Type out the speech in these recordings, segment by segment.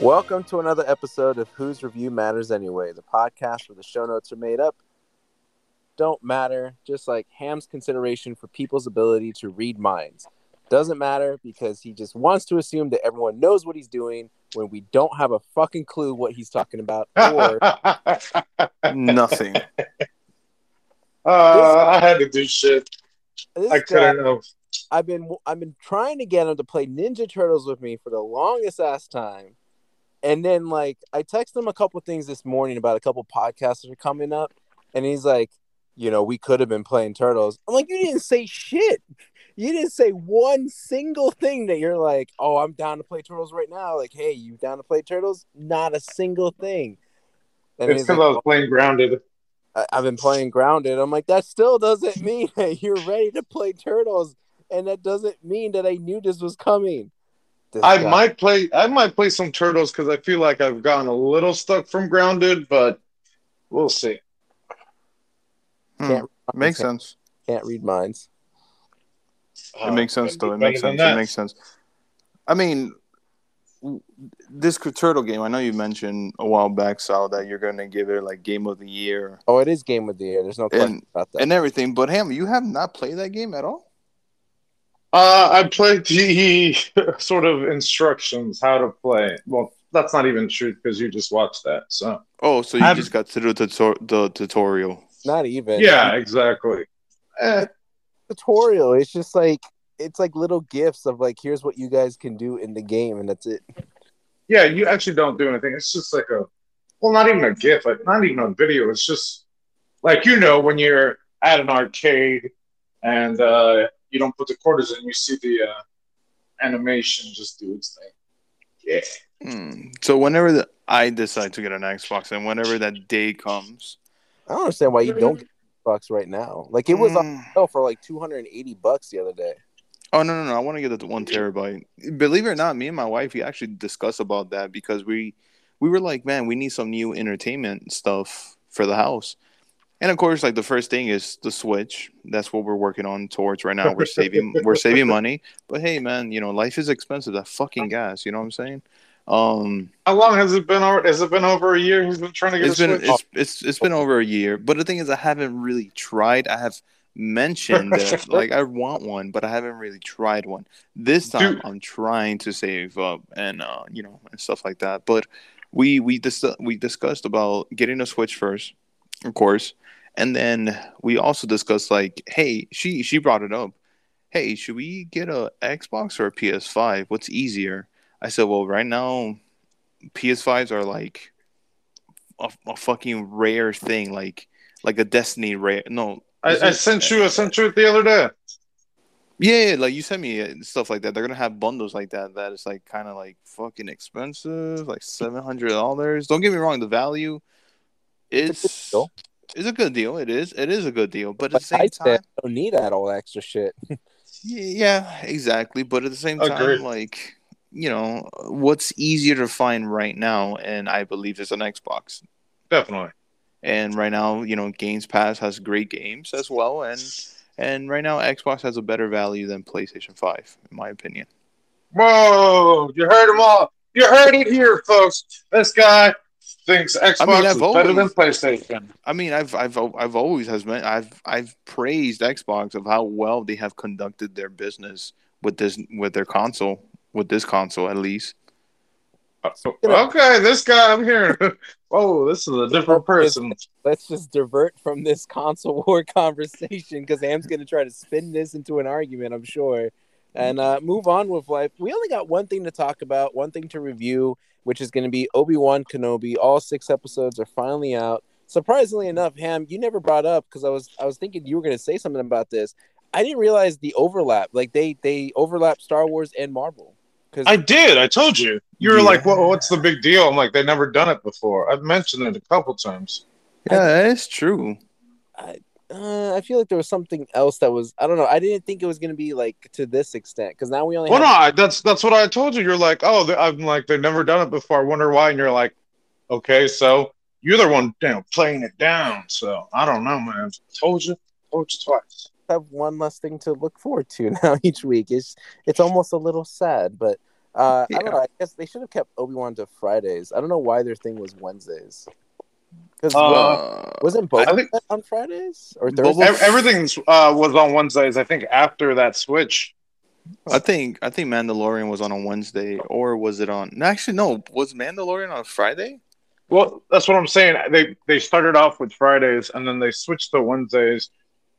Welcome to another episode of Whose Review Matters Anyway, the podcast where the show notes are made up, don't matter, just like Ham's consideration for people's ability to read minds. Doesn't matter because he just wants to assume that everyone knows what he's doing when we don't have a fucking clue what he's talking about or Nothing. Uh, I had to do shit. I guy, couldn't have. I've been I've been trying to get him to play Ninja Turtles with me for the longest ass time. And then like I texted him a couple things this morning about a couple podcasts that are coming up, and he's like, you know, we could have been playing Turtles. I'm like, you didn't say shit. You didn't say one single thing that you're like, oh, I'm down to play Turtles right now. Like, hey, you down to play Turtles? Not a single thing. And It's because like, I was playing grounded. I- I've been playing grounded. I'm like, that still doesn't mean that you're ready to play turtles, and that doesn't mean that I knew this was coming. This I guy- might play. I might play some turtles because I feel like I've gotten a little stuck from grounded, but we'll see. Hmm. Can't- Makes can't- sense. Can't read minds. It makes sense, Uh, though. It makes sense. that. It makes sense. I mean, this turtle game. I know you mentioned a while back, Sal, that you're gonna give it like game of the year Oh, it is game of the year. There's no question And- about that. and everything. But Ham, you have not played that game at all. Uh, I played the sort of instructions how to play. Well, that's not even true because you just watched that. So Oh, so you I've- just got to do the, tutor- the tutorial. Not even. yeah, exactly. Eh, tutorial. It's just like it's like little gifts of like, here's what you guys can do in the game, and that's it. yeah, you actually don't do anything. It's just like a, well, not even a GIF, like not even a video. It's just like you know when you're at an arcade and uh, you don't put the quarters in, you see the uh, animation just do its thing. Yeah. Hmm. So whenever the, I decide to get an Xbox, and whenever that day comes, I don't understand why you don't get Xbox right now. Like it was on Mm. sale for like 280 bucks the other day. Oh no no no! I want to get the one terabyte. Believe it or not, me and my wife we actually discussed about that because we we were like, man, we need some new entertainment stuff for the house. And of course, like the first thing is the Switch. That's what we're working on towards right now. We're saving we're saving money. But hey, man, you know life is expensive. That fucking gas. You know what I'm saying? Um, How long has it been? Over, has it been over a year? He's been trying to get it's a been Switch? it's, it's it's been over a year. But the thing is, I haven't really tried. I have mentioned that like I want one, but I haven't really tried one. This time Dude. I'm trying to save up and uh, you know and stuff like that. But we we dis- we discussed about getting a Switch first, of course, and then we also discussed like, hey, she she brought it up. Hey, should we get a Xbox or a PS5? What's easier? I said, well, right now, PS5s are like a, a fucking rare thing, like like a Destiny rare. No, I, I sent you. I sent you it the other day. yeah, yeah, like you sent me uh, stuff like that. They're gonna have bundles like that. That is like kind of like fucking expensive, like seven hundred dollars. Don't get me wrong, the value It's a is deal. is a good deal. It is. It is a good deal. But at But the same I time, I don't need that all that extra shit. yeah, exactly. But at the same Agreed. time, like you know, what's easier to find right now, and I believe is an Xbox. Definitely. And right now, you know, Games Pass has great games as well, and and right now Xbox has a better value than PlayStation Five, in my opinion. Whoa! You heard him all. You heard it here, folks. This guy thinks Xbox I've is better than always- PlayStation. I mean, I've I've I've always has been I've I've praised Xbox of how well they have conducted their business with this with their console with this console at least. Okay, this guy I'm here. Whoa, this is a different person. Let's just divert from this console war conversation because Ham's going to try to spin this into an argument, I'm sure, and uh, move on with life. We only got one thing to talk about, one thing to review, which is going to be Obi Wan Kenobi. All six episodes are finally out. Surprisingly enough, Ham, you never brought up because I was I was thinking you were going to say something about this. I didn't realize the overlap. Like they they overlap Star Wars and Marvel. Because I did. I told you. You were Yeah. like, "Well, what's the big deal?" I'm like, "They've never done it before." I've mentioned it a couple times. Yeah, that's true. Uh, I feel like there was something else that was I don't know. I didn't think it was going to be like to this extent because now we only Well, no, I, that's that's what I told you. You're like, "Oh, I'm like, they've never done it before. I wonder why." And you're like, "Okay, so you're the one, you know, playing it down." So I don't know, man. Told you, told you twice. have one less thing to look forward to now each week. It's it's almost a little sad, but Uh, I don't know. I guess they should have kept Obi Wan to Fridays. I don't know why their thing was Wednesdays. Because Uh, Uh, wasn't Boba think- Fett on Fridays or Boba- Thursdays? Ev- Everything's uh, was on Wednesdays. I think after that switch. I think I think Mandalorian was on a Wednesday, or was it on? no, Actually, no. Was Mandalorian on Friday? Well, that's what I'm saying. They they started off with Fridays and then they switched to Wednesdays.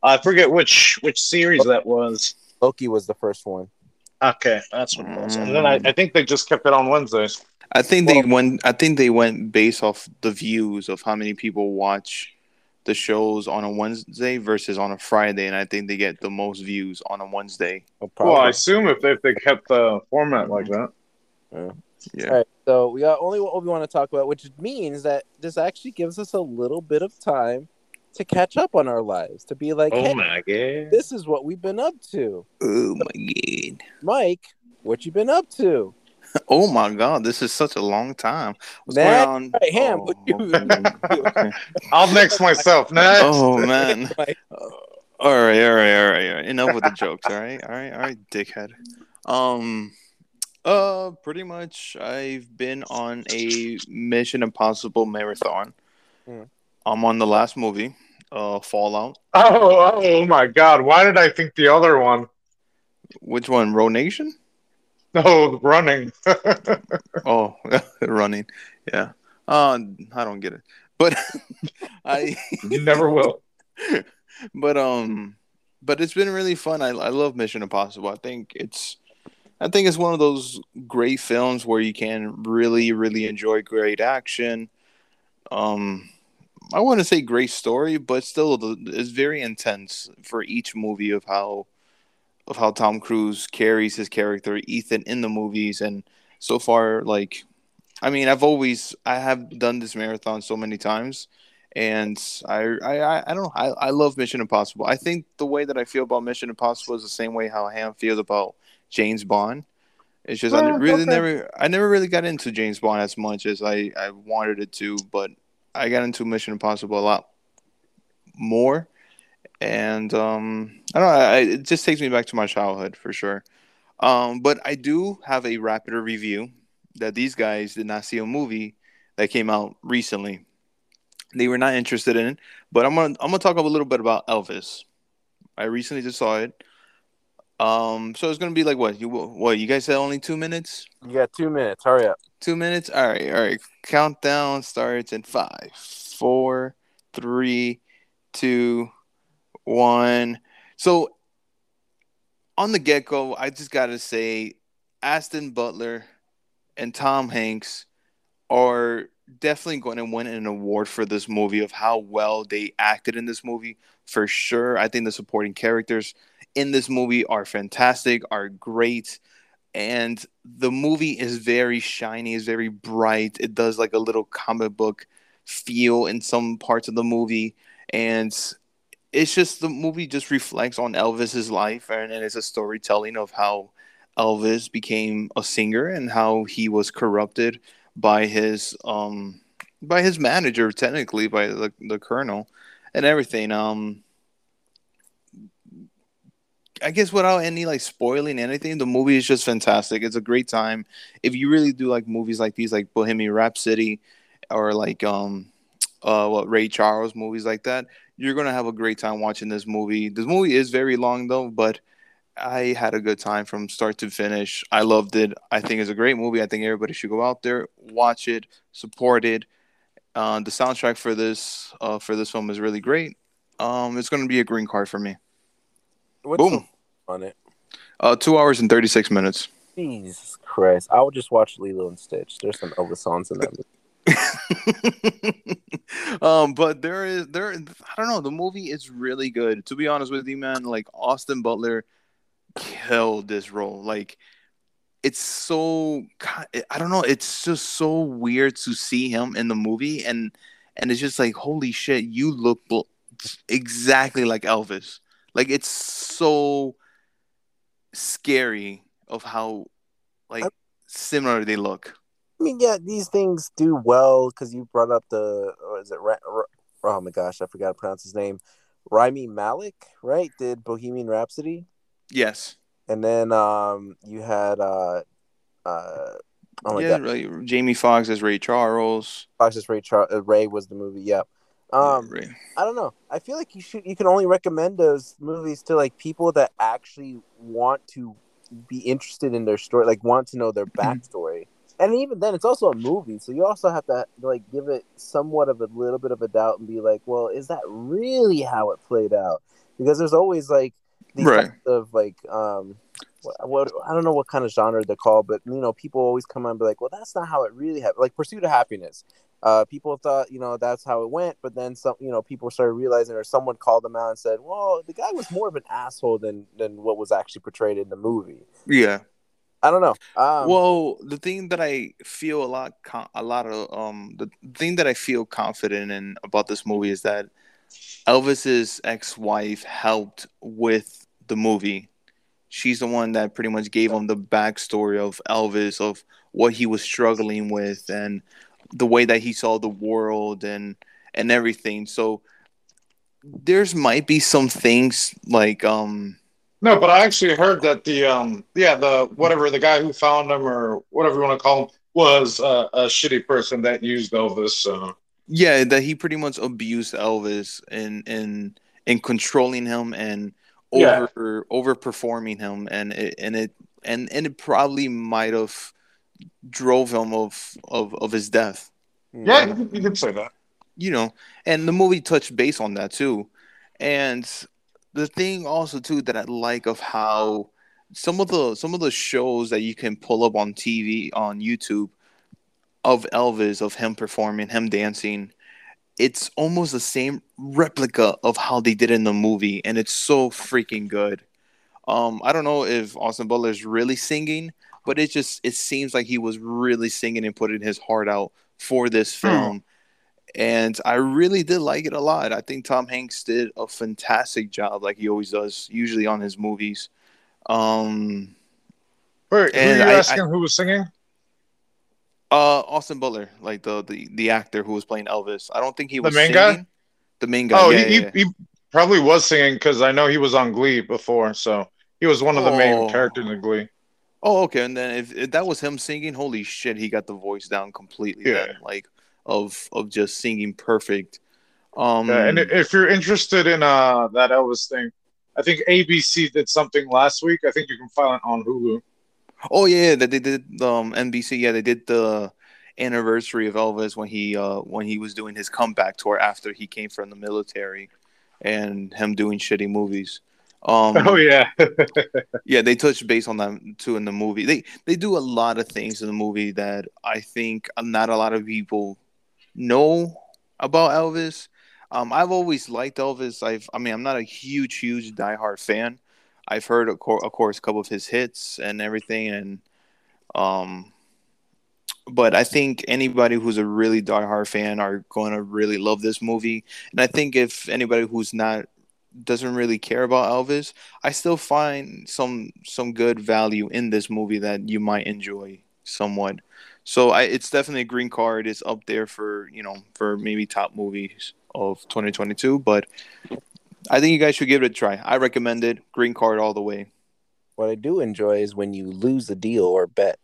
I forget which which series that was. Loki was the first one. Okay, that's what it was. And then I, I think they just kept it on Wednesdays. I think they went. I think they went based off the views of how many people watch the shows on a Wednesday versus on a Friday, and I think they get the most views on a Wednesday. Oh, Well, I assume if they, if they kept the format like mm-hmm. that. Yeah. All right, so we got only what we want to talk about, which means that this actually gives us a little bit of time to catch up on our lives, to be like, oh hey, my god! this is what we've been up to. Oh my god. Mike, what you been up to? Oh my god. This is such a long time. What's Nah, going on? right, Ham, oh, what you- okay. I'll next myself. Next. oh man. Mike. All right, all right, all right, all right. Enough with the jokes. All right, all right, all right, dickhead. Um, uh, pretty much. I've been on a Mission Impossible marathon. Hmm. I'm on the last movie, uh, Fallout. Oh, oh my god! Why did I think the other one? Which one? Row Nation? No, running. Oh, running. Yeah. Uh, I don't get it, but I. you never will. but um but it's been really fun I, I love mission impossible i think it's i think it's one of those great films where you can really really enjoy great action um i want to say great story but still it's very intense for each movie of how of how tom cruise carries his character ethan in the movies and so far like i mean i've always i have done this marathon so many times and I, I, I- don't know. I, I love Mission Impossible. I think the way that I feel about Mission Impossible is the same way how Ham feels about James Bond. It's just I really okay. never, I never really got into James Bond as much as I, I wanted it to, but I got into Mission Impossible a lot more, and um, I don't know. I, it just takes me back to my childhood for sure. Um, but I do have a rapid review that these guys did not see a movie that came out recently they were not interested in it. But I'm gonna I'm gonna talk a little bit about Elvis. I recently just saw it. Um, so it's gonna be like what you what you guys said only two minutes. You got two minutes. Hurry up. Two minutes. All right, all right. Countdown starts in five, four, three, two, one. So on the get go, I just gotta say, Austin Butler and Tom Hanks are definitely going to win an award for this movie of how well they acted in this movie for sure. I think the supporting characters in this movie are fantastic, are great, and the movie is very shiny, is very bright. It does like a little comic book feel in some parts of the movie, and it's just the movie just reflects on Elvis's life and, and it's a storytelling of how Elvis became a singer and how he was corrupted by his um by his manager technically by the, the colonel and everything um I guess without any like spoiling anything, the movie is just fantastic. It's a great time. If you really do like movies like these, like Bohemian Rhapsody, or like um, uh, what Ray Charles movies like that, you're gonna have a great time watching this movie. This movie is very long though, but I had a good time from start to finish. I loved it. I think it's a great movie. I think everybody should go out there, watch it, support it. Uh, the soundtrack for this uh, for this film is really great. Um, it's gonna be a green card for me. What's Boom. on it? Uh, two hours and thirty six minutes. Jesus Christ! I would just watch Lilo and Stitch. There's some Elvis songs in that. Um, but there is there. I don't know. The movie is really good. To be honest with you, man, like Austin Butler killed this role. Like it's so I don't know. It's just so weird to see him in the movie, and and it's just like holy shit, you look bl- exactly like Elvis. Like it's so scary of how like similar they look. I mean, yeah, these things do well because you brought up the is it? Ra- Ra- oh my gosh, I forgot to pronounce his name. Rami Malek, right? Did Bohemian Rhapsody, Yes. and then um, you had uh, Uh, oh my yeah, god, like, Jamie Foxx as Ray Charles. Fox's Ray Char- uh, Ray was the movie. Yep. Um, Yeah. I don't know. I feel like you should. You can only recommend those movies to like people that actually want to be interested in their story, like want to know their backstory. And even then, it's also a movie, so you also have to like give it somewhat of a little bit of a doubt and be like, well, is that really how it played out? Because there's always like these Right. of like um. What, what I don't know what kind of genre they're called, but you know, people always come on and be like, "Well, that's not how it really happened." Like Pursuit of Happiness, uh, people thought you know that's how it went, but then some you know people started realizing, or someone called them out and said, "Well, the guy was more of an asshole than than what was actually portrayed in the movie." Yeah. I don't know. Um, well, the thing that I feel a lot, a lot of, um, the thing that I feel confident in about this movie is that Elvis's ex-wife helped with the movie. She's the one that pretty much gave him the backstory of Elvis, of what he was struggling with, and the way that he saw the world, and and everything. So there's might be some things like um No, but I actually heard that the um yeah the whatever the guy who found him or whatever you want to call him was uh, a shitty person that used Elvis. Uh, Yeah, that he pretty much abused Elvis and and in controlling him and Yeah. over overperforming him, and it and it and and it probably might have drove him of of of his death. yeah, you could, you could say that. You know, and the movie touched base on that too, and the thing also too that I like of how some of the some of the shows that you can pull up on TV on YouTube of Elvis of him performing, him dancing, it's almost the same replica of how they did in the movie, and it's so freaking good. Um, I don't know if Austin Butler is really singing, but it just it seems like he was really singing and putting his heart out for this film. And I really did like it a lot. I think Tom Hanks did a fantastic job, like he always does, usually on his movies. Um, Wait, who are you I- asking who was singing? uh, Austin Butler, like the, the the actor who was playing Elvis. I don't think he was The main guy? The main guy. Oh, yeah, he, yeah. he, he probably was singing because I know he was on Glee before, so he was one of the Oh. main characters in Glee. Oh, okay. And then if, if that was him singing, holy shit, he got the voice down completely. Yeah. Then, like of of just singing perfect. Um, Yeah, and if you're interested in uh that Elvis thing, I think ABC did something last week. I think you can find it on Hulu. oh yeah, that they did um NBC. Yeah, they did the anniversary of Elvis when he uh when he was doing his comeback tour after he came from the military, and him doing shitty movies. Um, oh yeah, Yeah, they touch base on that too in the movie. They they do a lot of things in the movie that I think not a lot of people know about Elvis. Um, I've always liked Elvis. I've I mean I'm not a huge huge diehard fan. I've heard of, cour- of course a couple of his hits and everything, and um, but I think anybody who's a really diehard fan are going to really love this movie. And I think if anybody who's not doesn't really care about Elvis, I still find some some good value in this movie that you might enjoy somewhat. So I, it's definitely a green card. It's up there for you know for maybe top movies of 2022. But I think you guys should give it a try. I recommend it. Green card all the way. What I do enjoy is when you lose a deal or bet,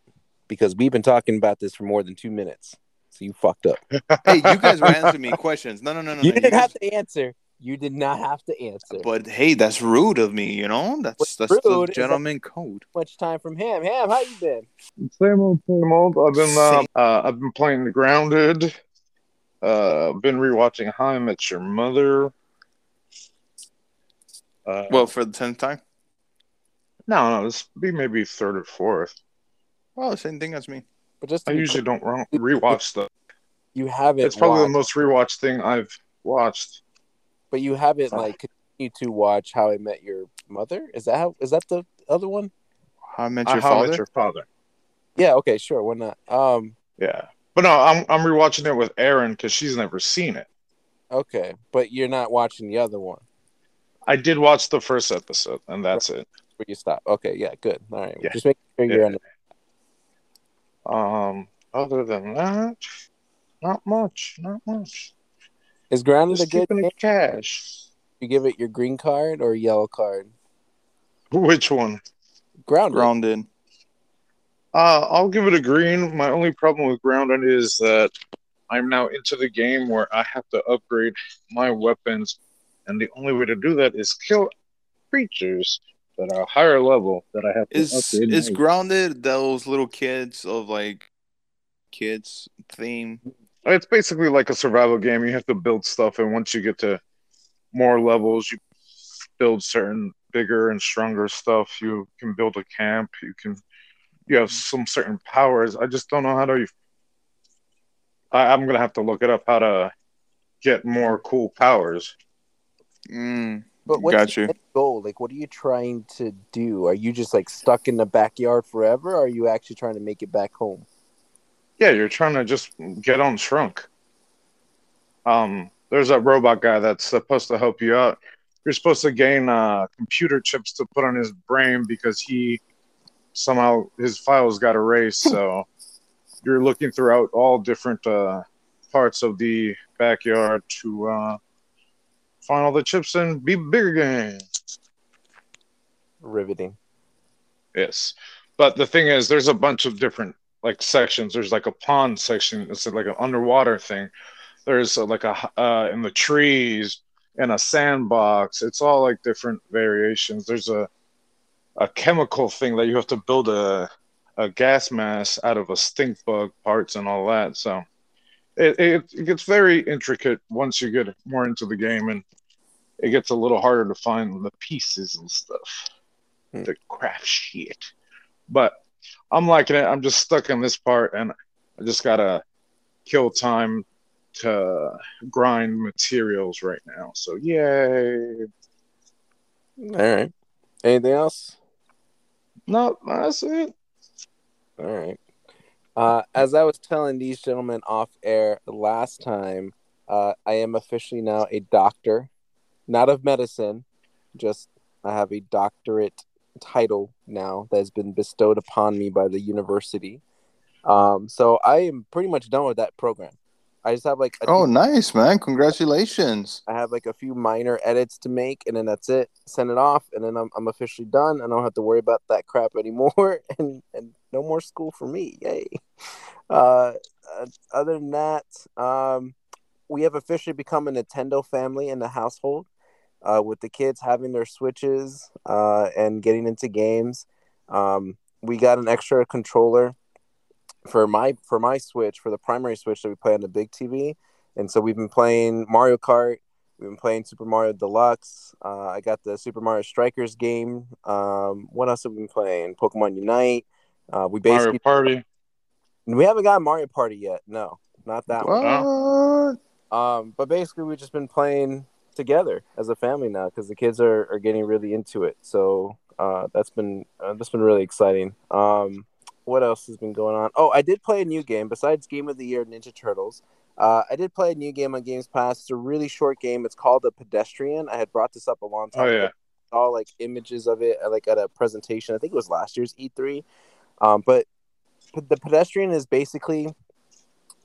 because we've been talking about this for more than two minutes. So you fucked up. Hey, you guys were answering me questions. No, no, no, no. You no. didn't guys- have to answer. You did not have to answer. But hey, that's rude of me. You know, that's What's that's the rude is gentleman code. much time from Ham. Ham, how you been? same old, same old. I've been uh, uh I've been playing Grounded. Uh, been rewatching How I Met Your Mother. Uh, Well, for the tenth time. no, no, this would be maybe third or fourth. Well, same thing as me. But just I usually clear, don't re- rewatch stuff. you haven't. It's probably the most rewatched thing I've watched. But you haven't like continued to watch How I Met Your Mother. Is that how? Is that the other one? How I Met Uh, Your How I Father. Met Your Father. Yeah. Okay. Sure. Why not? Um. Yeah, but no, I'm I'm rewatching it with Erin because she's never seen it. Okay. But you're not watching the other one. I did watch the first episode, and that's it. Where you stop? Okay. Yeah. Good. All right. Yeah. Just make sure you're Yeah. on. Um, other than that, not much, not much. Is grounded a good? keeping cash. You give it your green card or yellow card? Which one? Grounded. Grounded. Uh, I'll give it a green. My only problem with grounded is that I'm now into the game where I have to upgrade my weapons, and the only way to do that is kill creatures that are higher level that I have to Is upgrade. is my- grounded those little kids of like kids theme? It's basically like a survival game. You have to build stuff, and once you get to more levels, you build certain bigger and stronger stuff. You can build a camp. You can. You have some certain powers. I just don't know how to. I, I'm gonna have to look it up how to get more cool powers. Mm, But what's Got your you. end goal? Like, what are you trying to do? Are you just like stuck in the backyard forever? Or are you actually trying to make it back home? Yeah, you're trying to just get on shrunk. Um, there's a robot guy that's supposed to help you out. You're supposed to gain uh, computer chips to put on his brain because he somehow his files got erased. So you're looking throughout all different uh, parts of the backyard to uh, find all the chips and be bigger again. Riveting. Yes. But the thing is, there's a bunch of different like sections. There's like a pond section. It's like an underwater thing. There's uh like a uh, in the trees and a sandbox. It's all like different variations. There's a a chemical thing that you have to build a a gas mask out of a stink bug parts and all that. So it, it, it gets very intricate once you get more into the game and it gets a little harder to find the pieces and stuff Hmm. the craft shit. But I'm liking it. I'm just stuck in this part, and I just gotta kill time to grind materials right now. So yay! All right. Anything else? No, that's it. All right. Uh, as I was telling these gentlemen off air last time, uh, I am officially now a doctor, not of medicine, just I have a doctorate title now that has been bestowed upon me by the university. Um, so I am pretty much done with that program. I just have like a Oh, nice, man! Congratulations. I have like a few minor edits to make, and then that's it. Send it off, and then I'm, I'm officially done. I don't have to worry about that crap anymore, and and no more school for me. Yay! Uh, uh, other than that, um, we have officially become a Nintendo family in the household, uh, with the kids having their switches uh, and getting into games. Um, we got an extra controller for my for my Switch for the primary Switch that we play on the big TV. And so we've been playing Mario Kart. We've been playing Super Mario Deluxe. Uh, I got the Super Mario Strikers game. Um, what else have we been playing? Pokemon Unite. Uh, we basically Mario Party. we haven't got Mario Party yet. No, not that one. What? Um, but basically we've just been playing together as a family now because the kids are, are getting really into it. So uh, that's been uh, that's been really exciting. Um, what else has been going on? Oh, I did play a new game besides Game of the Year Ninja Turtles. Uh, I did play a new game on Games Pass. It's a really short game. It's called The Pedestrian. I had brought this up a long time Oh ago yeah. saw like images of it uh, like at a presentation. I think it was last year's E3. Um, but the pedestrian is basically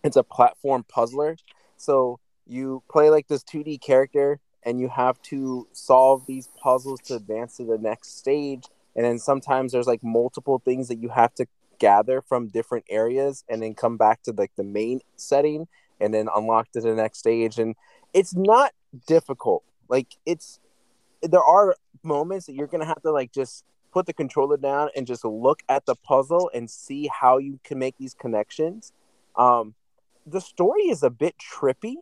it's a platform puzzler. So you play like this 2D character and you have to solve these puzzles to advance to the next stage. And then sometimes there's like multiple things that you have to gather from different areas and then come back to like the main setting and then unlock to the next stage. And it's not difficult. Like it's there are moments that you're gonna have to like just put the controller down and just look at the puzzle and see how you can make these connections. Um, the story is a bit trippy.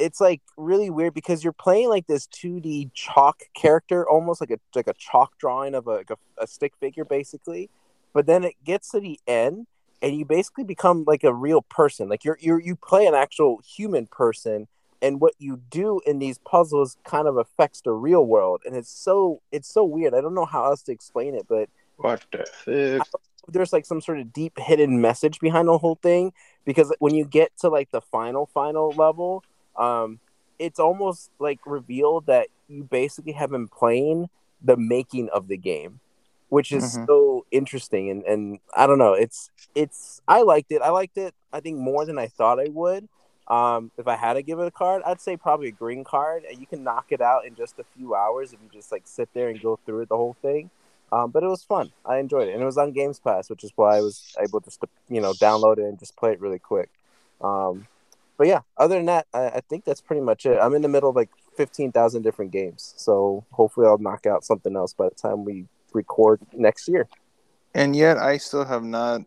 It's like really weird because you're playing like this 2D chalk character, almost like a like a chalk drawing of a, like a, a stick figure, basically. But then it gets to the end, and you basically become like a real person. Like you're you you play an actual human person, and what you do in these puzzles kind of affects the real world and it's so it's so weird i don't know how else to explain it but What the fuck? there's like some sort of deep hidden message behind the whole thing because when you get to like the final final level um it's almost like revealed that you basically have been playing the making of the game which is Mhm. so interesting and and i don't know it's it's i liked it i liked it i think more than i thought i would um, if I had to give it a card, I'd say probably a green card, and you can knock it out in just a few hours if you just like sit there and go through it the whole thing. Um, but it was fun. I enjoyed it, and it was on Games Pass, which is why I was able to just to you know download it and just play it really quick. Um, but yeah, other than that, I, I think that's pretty much it. I'm in the middle of like fifteen thousand different games, so hopefully I'll knock out something else by the time we record next year. And yet, I still have not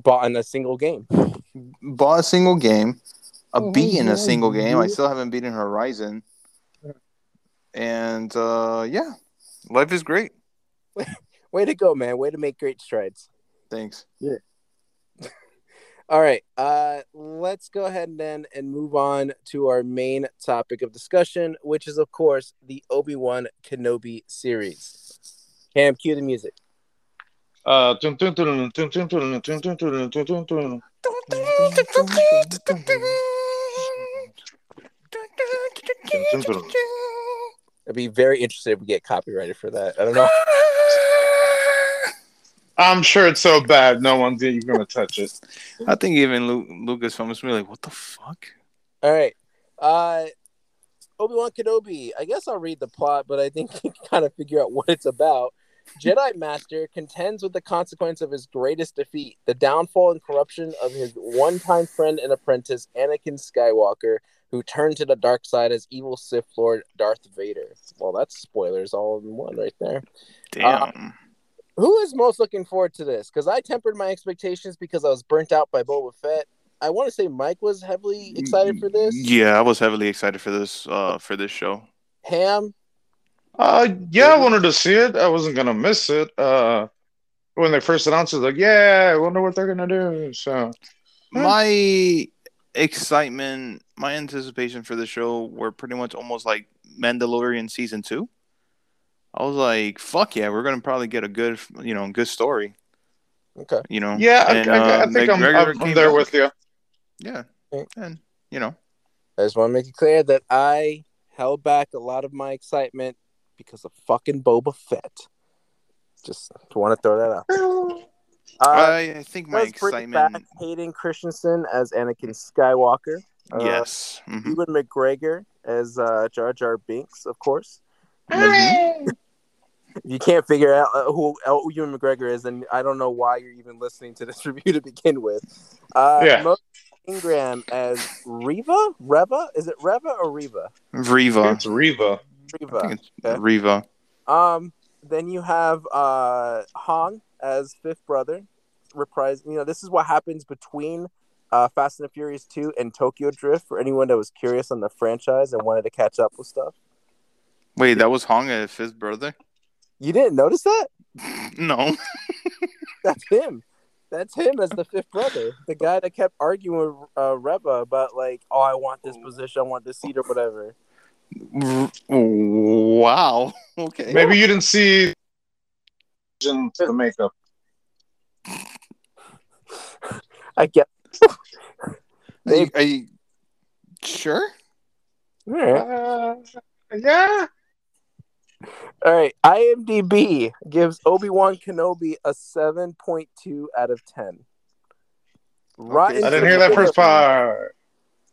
Bought in a single game. bought a single game, a B in a single game. I still haven't beaten Horizon. And uh, yeah, life is great. Way to go, man! Way to make great strides. Thanks. All right, uh, let's go ahead and then and move on to our main topic of discussion, which is of course the Obi Wan Kenobi series. Cam, cue the music. I'd be very interested if we get copyrighted for that. I don't know. I'm sure it's so bad, no one's even gonna touch it. I think even Lu- Lucasfilm was really like, what the fuck? All right. Uh Obi Wan Kenobi. I guess I'll read the plot, but I think you can kind of figure out what it's about. Jedi Master contends with the consequence of his greatest defeat, the downfall and corruption of his one time friend and apprentice, Anakin Skywalker, who turned to the dark side as evil Sith Lord Darth Vader. Well, that's spoilers all in one right there. Damn. Who is most looking forward to this? Because I tempered my expectations because I was burnt out by Boba Fett. I want to say Mike was heavily excited for this. Yeah, I was heavily excited for this uh for this show. Ham, Uh, yeah, I wanted to see it. I wasn't gonna miss it. Uh, when they first announced it, like, yeah, I wonder what they're gonna do. So. My excitement, my anticipation for the show were pretty much almost like Mandalorian season two. I was like, "Fuck yeah, we're gonna probably get a good, you know, good story." okay. You know, yeah, I, And, I, I uh, think I'm, I'm, I'm there back. with you. yeah, and you know, I just want to make it clear that I held back a lot of my excitement because of fucking Boba Fett. Just want to throw that out. Uh, I, I think my let's bring excitement. back Hayden Christensen as Anakin Skywalker. Uh, yes. mhm. Ewan McGregor as uh, Jar Jar Binks, of course. Mhm. If you can't figure out uh, who uh, Ewan McGregor is, then I don't know why you're even listening to this review to begin with. Uh, Yeah. Mo Ingram as Reva? Reva? Is it Reva or Reva? Riva. It's Reva. I Reva. it's Okay. Riva. Um, then you have uh Han as fifth brother, reprise. You know, this is what happens between uh Fast and the Furious two and Tokyo Drift. For anyone that was curious on the franchise and wanted to catch up with stuff, Wait, that was Hong as his brother? You didn't notice that? no. That's him. That's him as the fifth brother, the guy that kept arguing with uh, Reva about like, oh, I want this position, I want this seat or whatever. Wow. Okay. Maybe you didn't see the makeup. I get. Are you, are you sure? All right. Uh, yeah. All right, IMDb gives Obi Wan Kenobi a seven point two out of ten. Rotten I didn't hear that first part.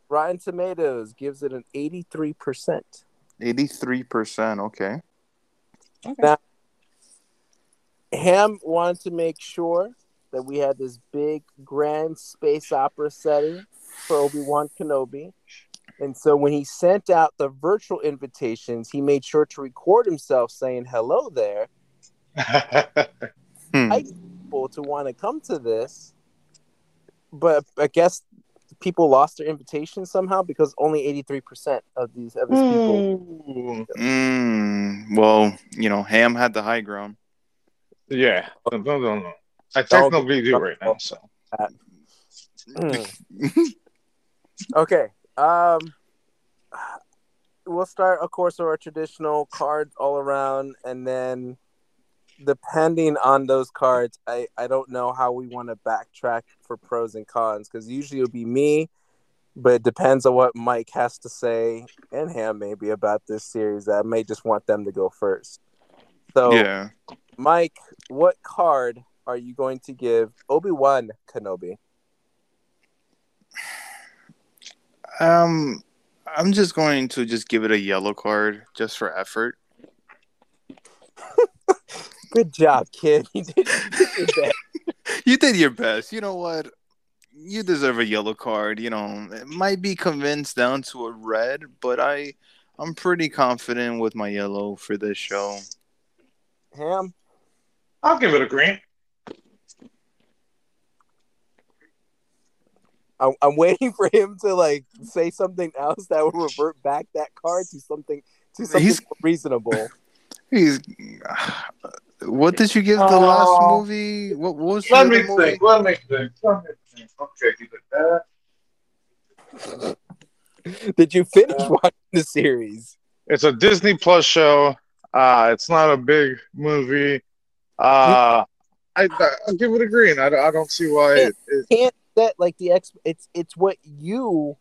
Rotten Tomatoes gives it an eighty three percent. 83%. Okay. Ham wanted to make sure that we had this big grand space opera setting for Obi Wan Kenobi. And so when he sent out the virtual invitations, he made sure to record himself saying hello there Hmm. I- people to want to come to this. But I guess people lost their invitation somehow because only 83% of these of his people. Mm, well, you know, Ham had the high ground. Yeah. No, no, no, no. I technically do right now. So okay. Um we'll start of course with our traditional cards all around and then depending on those cards i i don't know how we want to backtrack for pros and cons because usually it'll be me but it depends on what mike has to say and ham maybe about this series. I may just want them to go first. So Yeah. mike what card are you going to give obi-wan kenobi Um, I'm just going to just give it a yellow card just for effort. Good job, kid. You did, you did best. you did your best. You know what? You deserve a yellow card. You know, it might be convinced down to a red, but I, I'm pretty confident with my yellow for this show. Ham. I'll give it a green. I'm, I'm waiting for him to like say something else that would revert back that card to something to something He's- reasonable. He's. What did you give the Oh. last movie? What, what was Let the me movie? think. Let me think. Let me think. Okay, give it that. Did you finish watching the series? It's a Disney Plus show. Uh, it's not a big movie. Uh, I I'll give it a green. I, I don't see why it, it Can't that like the ex? It's it's what you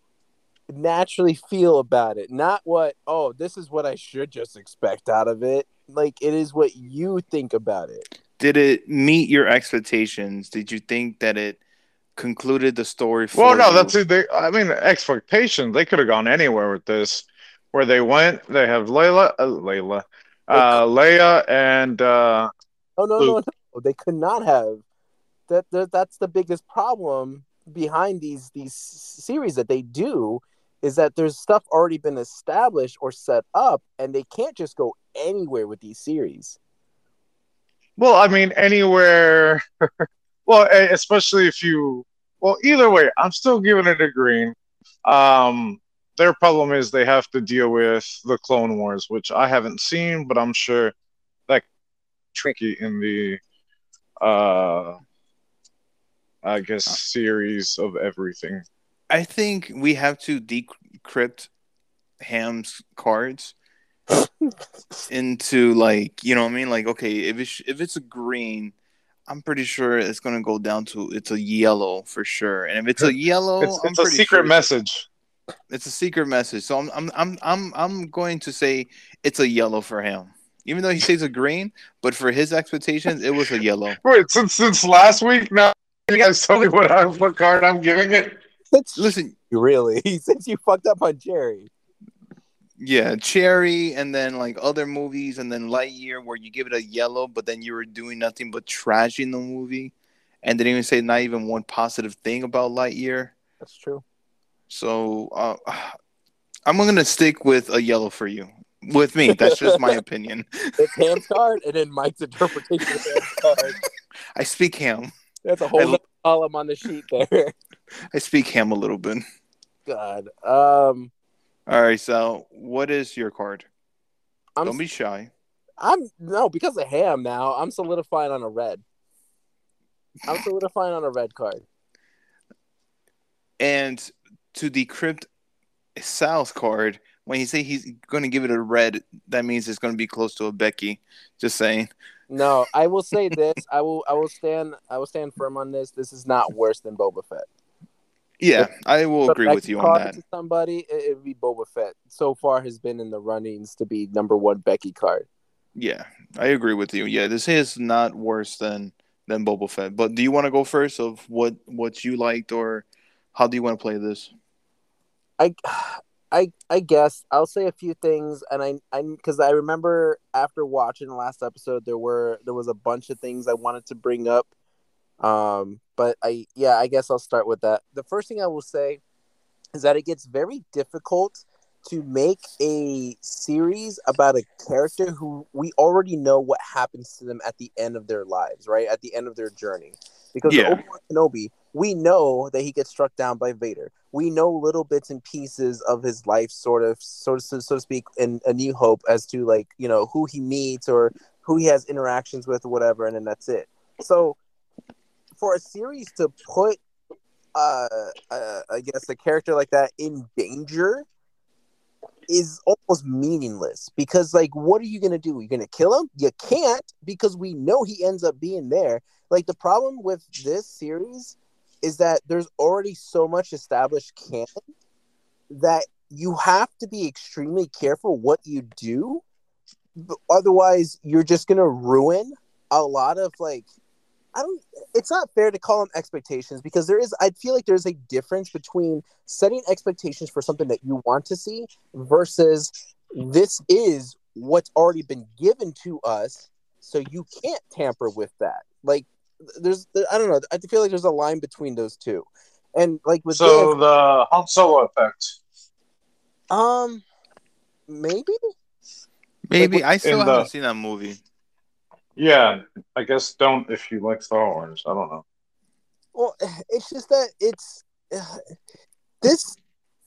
naturally feel about it, not what. Oh, this is what I should just expect out of it. Like it is what you think about it. Did it meet your expectations? Did you think that it concluded the story? For Well, no, you? that's it. They, I mean, expectations. They could have gone anywhere with this. Where they went, they have Layla, uh, Layla, uh, Leia, and uh, Oh no, no, Luke. no! They could not have. That, that that's the biggest problem behind these these series that they do is that there's stuff already been established or set up, and they can't just go anywhere with these series. well, I mean, anywhere. well, especially if you. Well, either way, I'm still giving it a green. Um, their problem is they have to deal with the Clone Wars, which I haven't seen, but I'm sure that tricky in the. Uh, I guess uh, series of everything. I think we have to decrypt Ham's cards into like you know what I mean. Like okay, if it's if it's a green, I'm pretty sure it's gonna go down to it's a yellow for sure. And if it's a yellow, It's, it's a secret sure message. It's a secret message. So I'm I'm I'm I'm I'm going to say it's a yellow for him. Even though he says a green, but for his expectations, it was a yellow. Wait, since since last week, now you guys tell me what I, what card I'm giving it. That's Listen, really He since you fucked up on Jerry. Yeah, Cherry, and then like other movies, and then Lightyear, where you give it a yellow, but then you were doing nothing but trashing the movie, and didn't even say not even one positive thing about Lightyear. That's true. So uh, I'm gonna stick with a yellow for you. With me, that's just my opinion. It's Ham's card, and then Mike's interpretation of Ham's card. I speak ham. That's a whole nother column on the sheet there. I speak ham a little bit. God. Um, All right, so what is your card? I'm Don't be shy. I'm no because of Ham now. I'm solidifying on a red. I'm solidifying on a red card. And to decrypt Sal's card, when he say he's going to give it a red, that means it's going to be close to a Becky. Just saying. No, I will say this. I will. I will stand. I will stand firm on this. This is not worse than Boba Fett. Yeah, I will agree with you on that. To somebody, it, it would be Boba Fett. So far, has been in the runnings to be number one Becky card. Yeah, I agree with you. Yeah, this is not worse than than Boba Fett. But do you want to go first of what what you liked or how do you want to play this? I, I, I guess I'll say a few things, and I, I, because I remember after watching the last episode, there were there was a bunch of things I wanted to bring up. Um, but I, yeah, I guess I'll start with that. The first thing I will say is that it gets very difficult to make a series about a character who we already know what happens to them at the end of their lives, right? At the end of their journey. Because Yeah. Obi-Wan Kenobi, we know that he gets struck down by Vader. We know little bits and pieces of his life, sort of, so to, so to speak, in A New Hope, as to like you know who he meets or who he has interactions with or whatever, and then that's it. So, for a series to put, uh, uh I guess a character like that in danger is almost meaningless because like what are you gonna do you're gonna kill him you can't because we know he ends up being there like the problem with this series is that there's already so much established canon that you have to be extremely careful what you do otherwise you're just gonna ruin a lot of like I don't. It's not fair to call them expectations because there is. I feel like there's a difference between setting expectations for something that you want to see versus this is what's already been given to us so you can't tamper with that. Like, there's, I don't know, I feel like there's a line between those two, and like with So this, the Han Solo effect. um, maybe Maybe Like, I still haven't seen that movie. Yeah, I guess don't if you like Star Wars. I don't know. Well, it's just that it's this.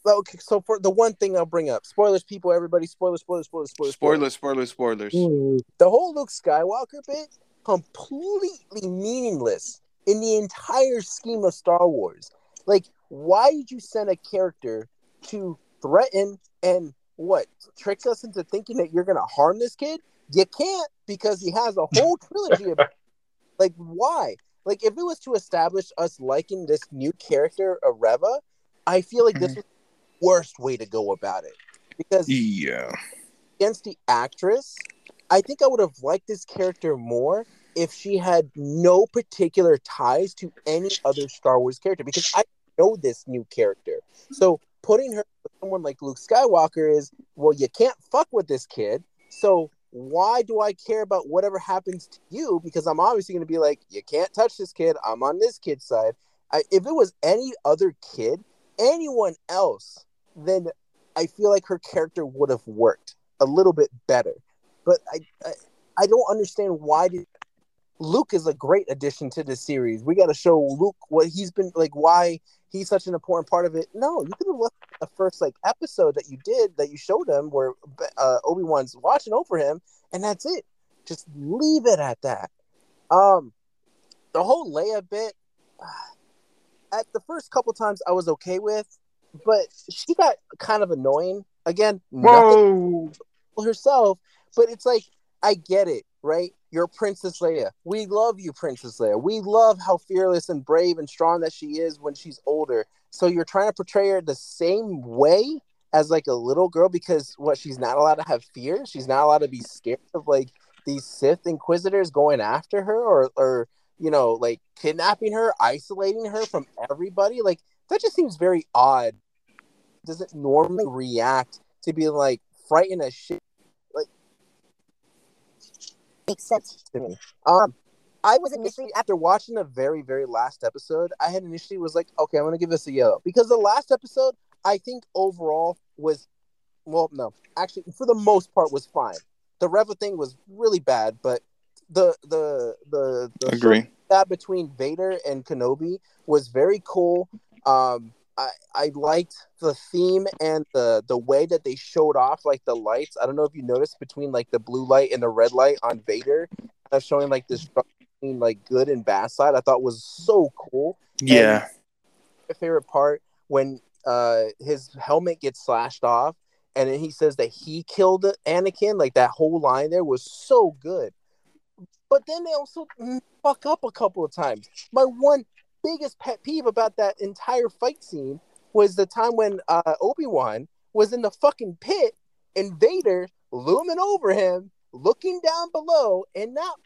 Okay, so for the one thing I'll bring up, spoilers, people, everybody, spoilers, spoilers, spoilers, spoilers, Spoilers, spoilers, spoilers. The whole Luke Skywalker bit completely meaningless in the entire scheme of Star Wars. Like, why did you send a character to threaten and what trick us into thinking that you're gonna harm this kid? You can't because he has a whole trilogy of like why? Like if it was to establish us liking this new character, Areva, I feel like this mm-hmm. was the worst way to go about it. Because Yeah. against the actress, I think I would have liked this character more if she had no particular ties to any other Star Wars character because I know this new character. So putting her with someone like Luke Skywalker is well, you can't fuck with this kid. So why do I care about whatever happens to you? Because I'm obviously going to be like, you can't touch this kid. I'm on this kid's side. I, if it was any other kid, anyone else, then I feel like her character would have worked a little bit better. But I, I, I don't understand why did Luke is a great addition to the series. We got to show Luke what he's been like, why he's such an important part of it. No, you could have left the first like episode that you did that you showed him where uh, Obi Wan's watching over him, and that's it. Just leave it at that. Um, the whole Leia bit. At the first couple times, I was okay with, but she got kind of annoying. Again, Whoa! herself, but it's like I get it, right? You're Princess Leia. We love you, Princess Leia. We love how fearless and brave and strong that she is when she's older. So you're trying to portray her the same way as like a little girl because what she's not allowed to have fear. She's not allowed to be scared of like these Sith Inquisitors going after her or or you know like kidnapping her, isolating her from everybody. Like that just seems very odd. Doesn't normally react to be like frightened as shit makes sense to me. Um, I was initially after watching the very very last episode, I had initially was like, okay, I'm gonna give this a yellow because the last episode I think overall was, well, no, actually for the most part was fine. The Reva thing was really bad, but the the the the Agree. that between Vader and Kenobi was very cool. Um, I I liked the theme and the the way that they showed off like the lights. I don't know if you noticed between like the blue light and the red light on Vader, of showing like this between like good and bad side. I thought was so cool. Yeah. My favorite part when uh his helmet gets slashed off and then he says that he killed Anakin. Like that whole line there was so good. But then they also fuck up a couple of times. My one biggest pet peeve about that entire fight scene was the time when uh, Obi Wan was in the fucking pit and Vader looming over him, looking down below, and not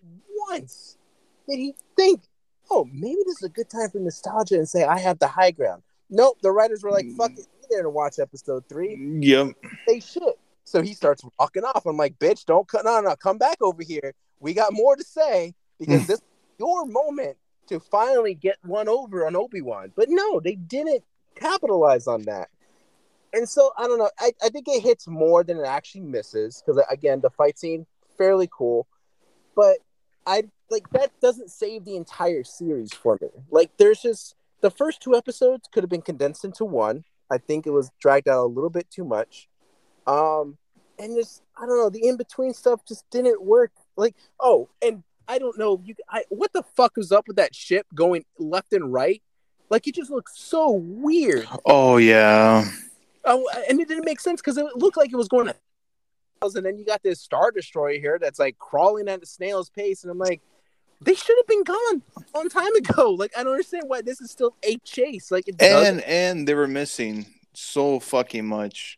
once did he think, "Oh, maybe this is a good time for nostalgia and say I have the high ground." Nope, the writers were like, "Fuck it, be there to watch episode three." Yep. They should. So he starts walking off. I'm like, "Bitch, don't cut. No, no, come back over here. We got more to say because this is your moment to finally get one over on Obi Wan." But no, they didn't capitalize on that. And so I don't know. I, I think it hits more than it actually misses because again, the fight scene fairly cool, but I like that doesn't save the entire series for me. Like there's just the first two episodes could have been condensed into one. I think it was dragged out a little bit too much. Um, and just I don't know, the in between stuff just didn't work. Like oh, and I don't know you. I what the fuck was up with that ship going left and right? Like it just looked so weird. Oh yeah. Oh, and it didn't make sense because it looked like it was going to. And then you got this star destroyer here that's like crawling at a snail's pace, and I'm like, they should have been gone a long time ago. Like I don't understand why this is still a chase. Like it doesn't. And and they were missing so fucking much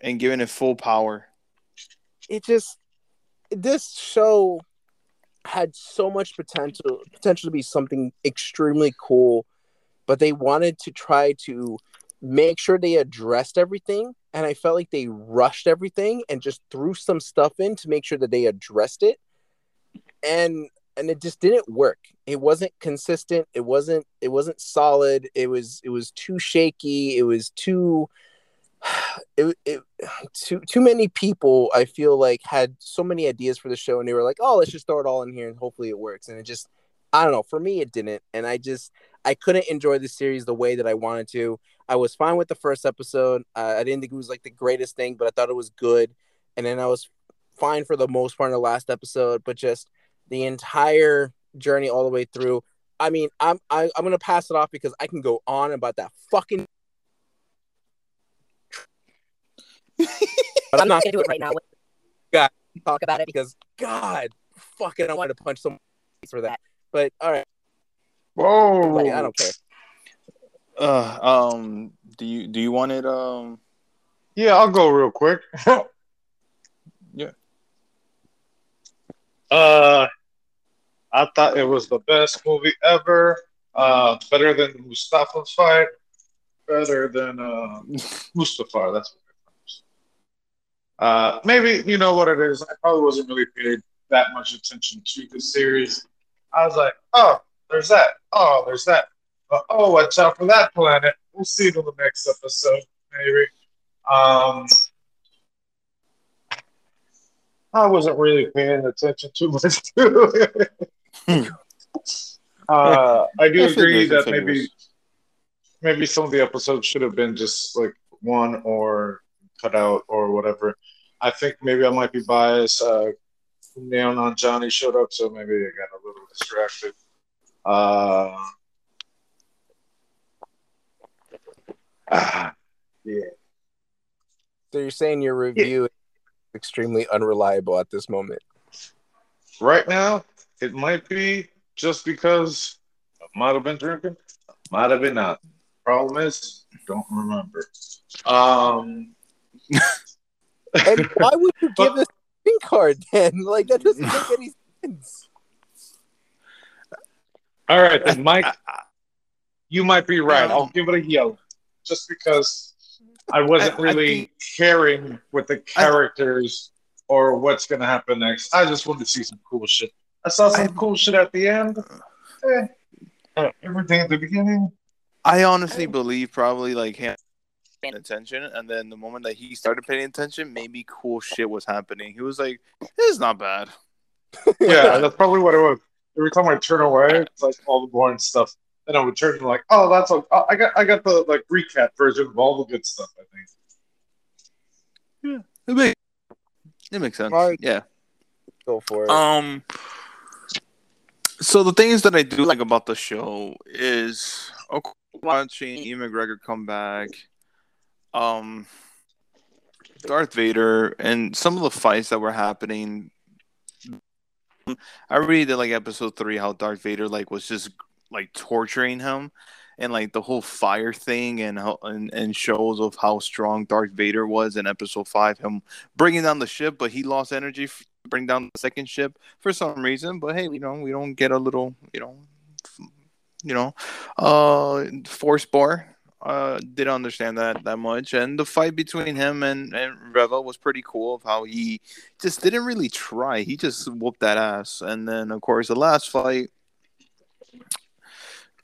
and giving it full power. it just this show had so much potential potential to be something extremely cool but they wanted to try to make sure they addressed everything and i felt like they rushed everything and just threw some stuff in to make sure that they addressed it and and it just didn't work. It wasn't consistent. It wasn't it wasn't solid. It was it was too shaky. It was too it, it too too many people I feel like had so many ideas for the show and they were like, "Oh, let's just throw it all in here and hopefully it works." And it just I don't know, for me it didn't and I just I couldn't enjoy the series the way that I wanted to. I was fine with the first episode. Uh, I didn't think it was like the greatest thing, but I thought it was good. And then I was fine for the most part in the last episode, but just the entire journey all the way through. I mean, I'm I, am gonna pass it off because I can go on about that fucking. but I'm not gonna do it right now. God, talk about it because God, fucking, I wanted to punch someone for that. But all right. Whoa! I don't care. Uh, um, do you do you want it? Um, yeah, I'll go real quick. yeah. Uh, I thought it was the best movie ever. Uh, better than Mustafar's fight. Better than uh, Mustafar. That's what uh, maybe you know what it is. I probably wasn't really paid that much attention to the series. I was like, oh, there's that. Oh, there's that. But, oh, watch out for that planet. We'll see it in the next episode, maybe. Um, I wasn't really paying attention too much to it. uh, I do agree that maybe maybe some of the episodes should have been just like one or cut out or whatever. I think maybe I might be biased. Uh, Neon on Johnny showed up, so maybe I got a little distracted. Uh, ah, yeah. So you're saying your review yeah. is extremely unreliable at this moment? Right now, it might be just because I might have been drinking, might have been not. Problem is, don't remember. Um, and why would you give this green card then? Like that doesn't make any sense. All right, then, Mike, you might be right. I'll give it a yellow, just because I wasn't really I think, caring with the characters I, or what's going to happen next. I just wanted to see some cool shit. I saw some cool shit at the end. Eh, everything at the beginning. I honestly believe probably like him paying attention, and then the moment that he started paying attention, maybe cool shit was happening. He was like, "This is not bad." yeah, that's probably what it was. Every time I turn away, it's like all the boring stuff. Then I would turn like, "Oh, that's oh, I got I got the like recap version of all the good stuff." I think. Yeah, it makes it makes sense. Right. Yeah, go for it. Um. So the things that I do like about the show is okay, watching Ewan McGregor come back um, Darth Vader and some of the fights that were happening. I really did like episode three, how Darth Vader like was just like torturing him, and like the whole fire thing, and and, and shows of how strong Darth Vader was in episode five. Him bringing down the ship, but he lost energy to bring down the second ship for some reason. But hey, you know we don't get a little, you know, you know, uh, force bar uh, didn't understand that that much. And the fight between him and, and Reva was pretty cool of how he just didn't really try. He just whooped that ass. And then of course the last fight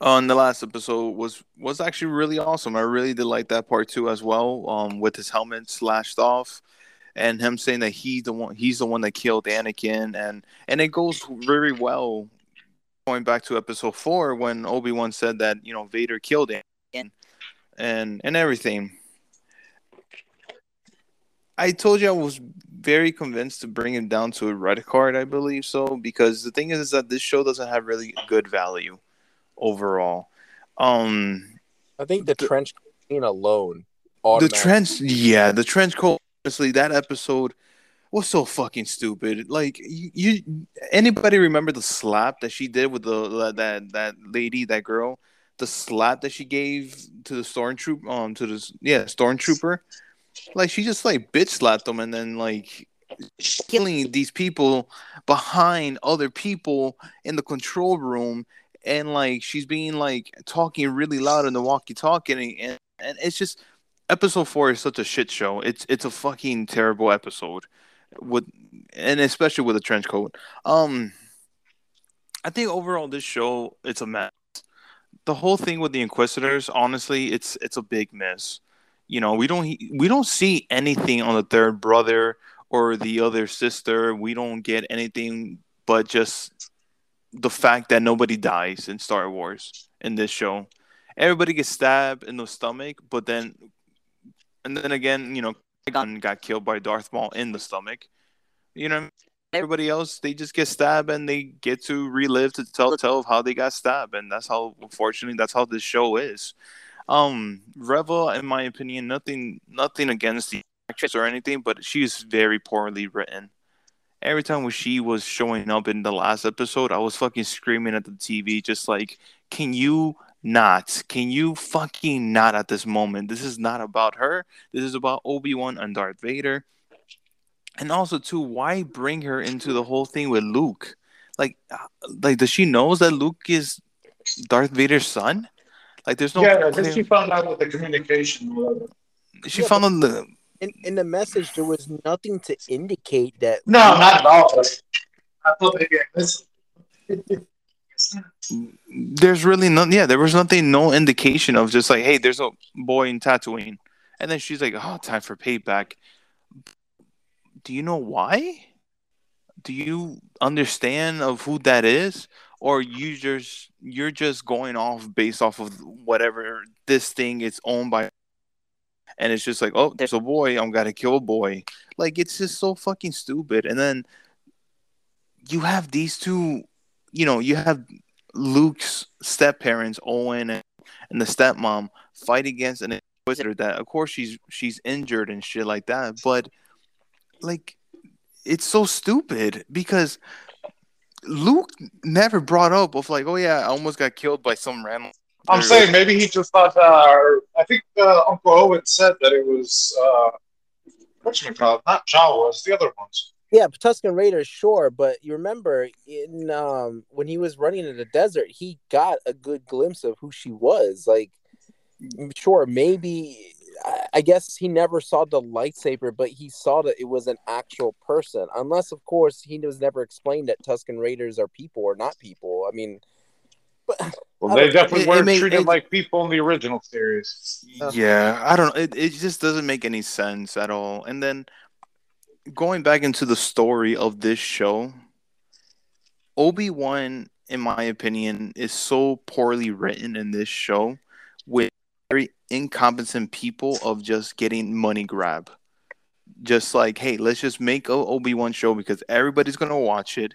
on the last episode was was actually really awesome. I really did like that part too as well. Um, with his helmet slashed off and him saying that he's the one he's the one that killed Anakin and and it goes very well going back to episode four when Obi-Wan said that, you know, Vader killed Anakin and and everything. I told you I was very convinced to bring him down to a red card. I believe so because the thing is, is that this show doesn't have really good value overall. Um, I think the, the trench scene alone. The trench, yeah, the trench coat. Honestly, that episode was so fucking stupid. Like you, you, anybody remember the slap that she did with the that that lady, that girl? The slap that she gave to the stormtrooper, um, to the yeah stormtrooper, like she just like bitch slapped them and then like killing these people behind other people in the control room. And like she's being like talking really loud in the walkie-talkie and, and it's just episode four is such a shit show. It's it's a fucking terrible episode with and especially with a trench coat. Um I think overall this show it's a mess. The whole thing with the Inquisitors, honestly, it's it's a big miss. You know, we don't we don't see anything on the third brother or the other sister. We don't get anything but just the fact that nobody dies in Star Wars in this show. Everybody gets stabbed in the stomach, but then and then again, you know, got killed by Darth Maul in the stomach. You know, everybody else they just get stabbed and they get to relive to tell tell of how they got stabbed, and that's how unfortunately that's how this show is. Um, Reva, in my opinion, nothing nothing against the actress or anything, but she's very poorly written. Every time when she was showing up in the last episode, I was fucking screaming at the TV, just like, "Can you not? Can you fucking not at this moment? This is not about her. This is about Obi Wan and Darth Vader." And also, too, why bring her into the whole thing with Luke? Like, uh, like does she knows that Luke is Darth Vader's son? Like, there's no. Yeah, I think she found out with the communication. She Yeah, found on the. In, in the message, there was nothing to indicate that. No, not at all. I thought maybe I missed. There's really no. Yeah, there was nothing. No indication of just like, hey, there's a boy in Tatooine, and then she's like, oh, time for payback. Do you know why? Do you understand of who that is, or you just you're just going off based off of whatever this thing is owned by, and it's just like, oh, there's a boy, I'm gonna kill a boy. Like it's just so fucking stupid. And then you have these two, you know, you have Luke's step parents, Owen and, and the stepmom, fight against an inquisitor that of course she's she's injured and shit like that. But like it's so stupid because Luke never brought up of like, oh yeah, I almost got killed by some random. I'm saying maybe he just thought. Uh, I think uh, Uncle Owen said that it was uh, what's it called? Not Jawas, the other ones. Yeah, Tusken Raiders, sure, but you remember in um when he was running in the desert, he got a good glimpse of who she was. Like, sure, maybe I- I guess he never saw the lightsaber, but he saw that it was an actual person. Unless, of course, he was never explained that Tusken Raiders are people or not people. I mean, but Well, I they definitely it- it weren't may- treated it- like people in the original series. Yeah, I don't know. It, it just doesn't make any sense at all. And then going back into the story of this show, Obi Wan, in my opinion, is so poorly written in this show with very incompetent people of just getting money grab. Just like, hey, let's just make a Obi Wan show because everybody's gonna watch it.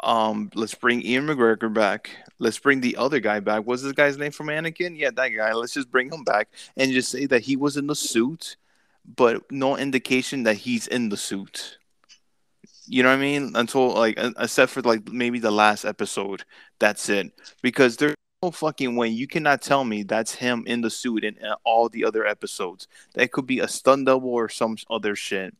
Um, let's bring Ewan McGregor back. Let's bring the other guy back. What's this guy's name from Anakin? Yeah, that guy. Let's just bring him back and just say that he was in the suit, but no indication that he's in the suit. You know what I mean? Until like, except for like maybe the last episode, that's it. Because there's no fucking way you cannot tell me that's him in the suit in uh, all the other episodes. That could be a stun double or some other shit.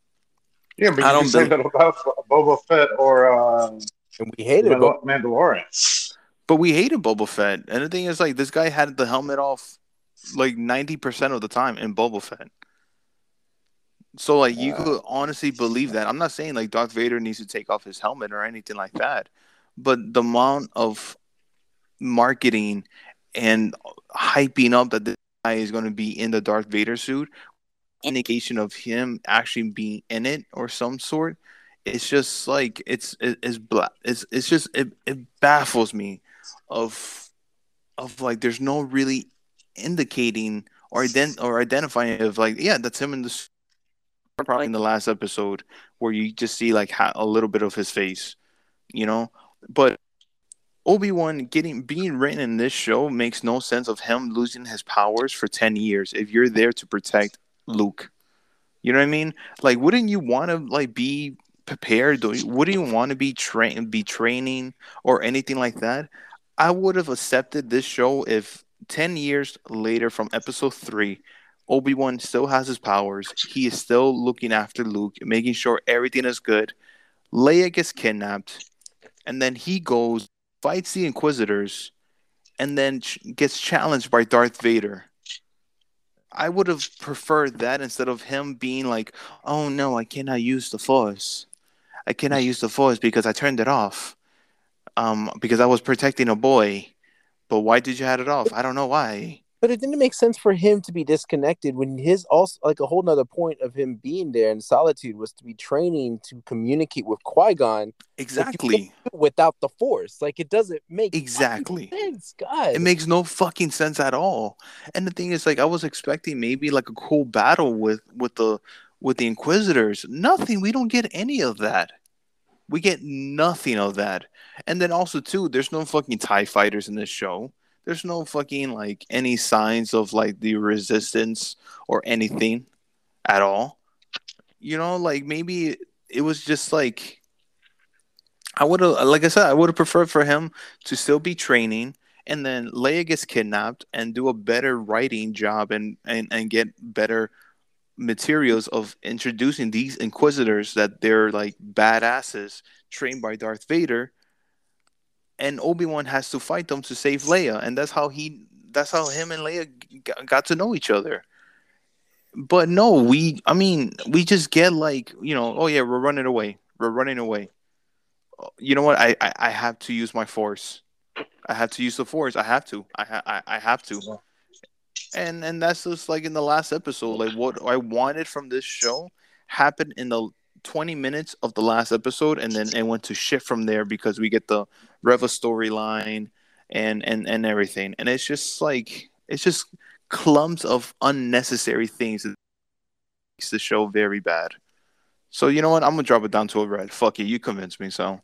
Yeah, but you I can don't say that about Boba Fett or um, and we hated it. Mandal- Mandalorian. But we hated Boba Fett, and the thing is, like, this guy had the helmet off like ninety percent of the time in Boba Fett. So, like, you Yeah. could honestly believe that. I'm not saying like Darth Vader needs to take off his helmet or anything like that, but the amount of marketing and hyping up that this guy is going to be in the Darth Vader suit, indication of him actually being in it or some sort. It's just like it's it's black. It's it's just it, it baffles me of of like there's no really indicating or ident- or identifying of like yeah that's him in the probably in the last episode where you just see like ha- a little bit of his face you know but Obi-Wan getting being written in this show makes no sense of him losing his powers for 10 years if you're there to protect Luke you know what I mean like wouldn't you want to like be prepared wouldn't you want to be train be training or anything like that I would have accepted this show if 10 years later from episode 3 Obi-Wan still has his powers. He is still looking after Luke, making sure everything is good. Leia gets kidnapped and then he goes fights the inquisitors and then ch- gets challenged by Darth Vader. I would have preferred that instead of him being like, "Oh no, I cannot use the force. I cannot use the force because I turned it off." um, because I was protecting a boy. But why did you have it off? I don't know why. But it didn't make sense for him to be disconnected when his also like a whole nother point of him being there in solitude was to be training to communicate with Qui Gon Exactly. without the Force. Like it doesn't make Exactly. sense, God. It makes no fucking sense at all. And the thing is, like, I was expecting maybe like a cool battle with with the with the Inquisitors. Nothing. We don't get any of that. We get nothing of that. And then also too, there's no fucking Tie fighters in this show. There's no fucking like any signs of like the resistance or anything at all. You know, like maybe it was just like I would have, like I said, I would have preferred for him to still be training, and then Leia gets kidnapped and do a better writing job and and and get better materials of introducing these Inquisitors that they're like badasses trained by Darth Vader, and Obi Wan has to fight them to save Leia, and that's how he, that's how him and Leia got to know each other. But no, we, I mean, we just get like, you know, oh yeah, we're running away, we're running away oh, you know what? I, I, I have to use my force. I have to use the force. I have to. I ha- I, I have to. And and that's just like in the last episode. Like what I wanted from this show happened in the 20 minutes of the last episode, and then it went to shit from there because we get the Reva storyline and and and everything. And it's just like it's just clumps of unnecessary things that makes the show very bad. So you know what? I'm gonna drop it down to a red. Fuck it, you convinced me. So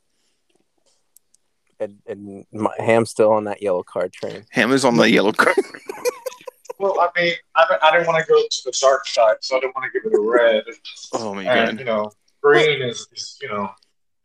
and, and my Ham's still on that yellow card train. Ham is on the yellow card. Well, I mean, I, I didn't want to go to the dark side, so I didn't want to give it a red. oh my And god. you know, green is, is you know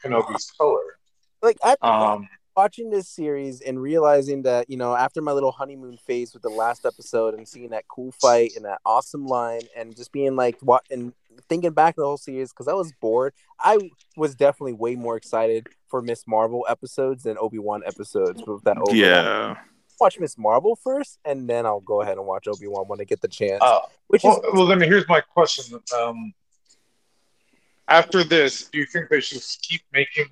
Kenobi's color. Like I Um, watching this series and realizing that you know after my little honeymoon phase with the last episode and seeing that cool fight and that awesome line and just being like what and thinking back the whole series because I was bored. I was definitely way more excited for Ms. Marvel episodes than Obi Wan episodes with that. Obi-Wan. Yeah. watch Ms. Marvel first, and then I'll go ahead and watch Obi Wan when I get the chance. uh, which well, is well, then here's my question. Um, after this, do you think they should keep making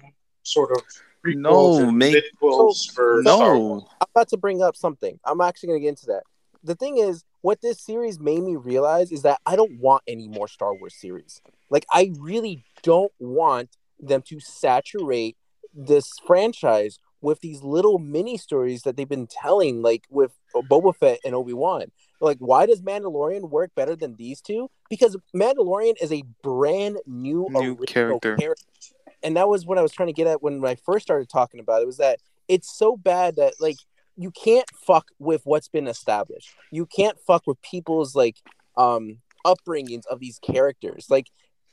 sort of prequels No, and make- midquels for Star Wars? No. I'm about to bring up something. I'm actually going to get into that. The thing is, what this series made me realize is that I don't want any more Star Wars series. Like, I really don't want them to saturate this franchise with these little mini stories that they've been telling, like with Boba Fett and Obi Wan. Like, why does Mandalorian work better than these two? Because Mandalorian is a brand new, New original character. and that was what I was trying to get at when I first started talking about it. Was that it's so bad that like you can't fuck with what's been established. You can't fuck with people's like um upbringings of these characters. Like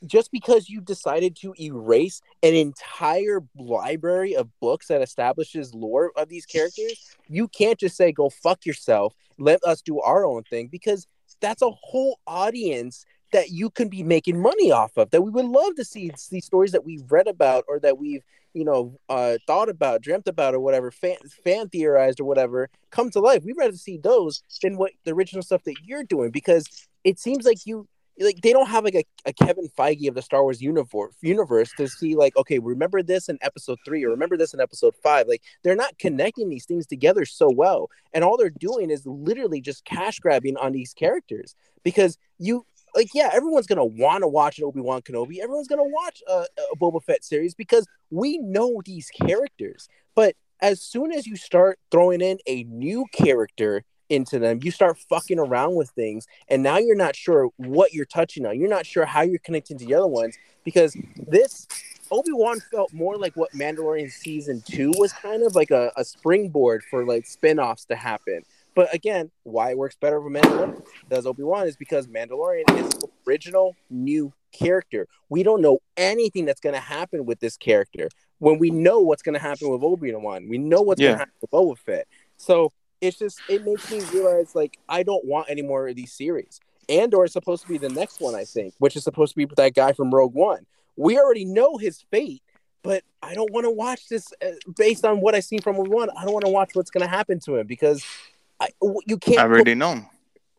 just because you've decided to erase an entire library of books that establishes lore of these characters, you can't just say go fuck yourself, let us do our own thing because that's a whole audience that you can be making money off of that we would love to see these stories that we've read about or that we've you know uh, thought about dreamt about or whatever fan, fan theorized or whatever come to life. We'd rather see those than what the original stuff that you're doing because it seems like you like they don't have like a, a Kevin Feige of the Star Wars universe universe to see like okay remember this in episode 3 or remember this in episode 5 like they're not connecting these things together so well and all they're doing is literally just cash grabbing on these characters because you like yeah everyone's gonna want to watch an Obi-Wan Kenobi everyone's gonna watch a, a Boba Fett series because we know these characters but as soon as you start throwing in a new character into them you start fucking around with things and now you're not sure what you're touching on you're not sure how you're connecting to the other ones because this Obi-Wan felt more like what Mandalorian season 2 was kind of like a, a springboard for like spin-offs to happen but again, why it works better for Mandalorian does Obi Wan is because Mandalorian is an original new character. We don't know anything that's going to happen with this character when we know what's going to happen with Obi Wan. We know what's Yeah. going to happen with Boba Fett. So it's just it makes me realize like I don't want any more of these series. Andor is supposed to be the next one, I think, which is supposed to be with that guy from Rogue One. We already know his fate, but I don't want to watch this uh, based on what I've seen from Rogue One. I don't want to watch what's going to happen to him because I, you can't I put already know.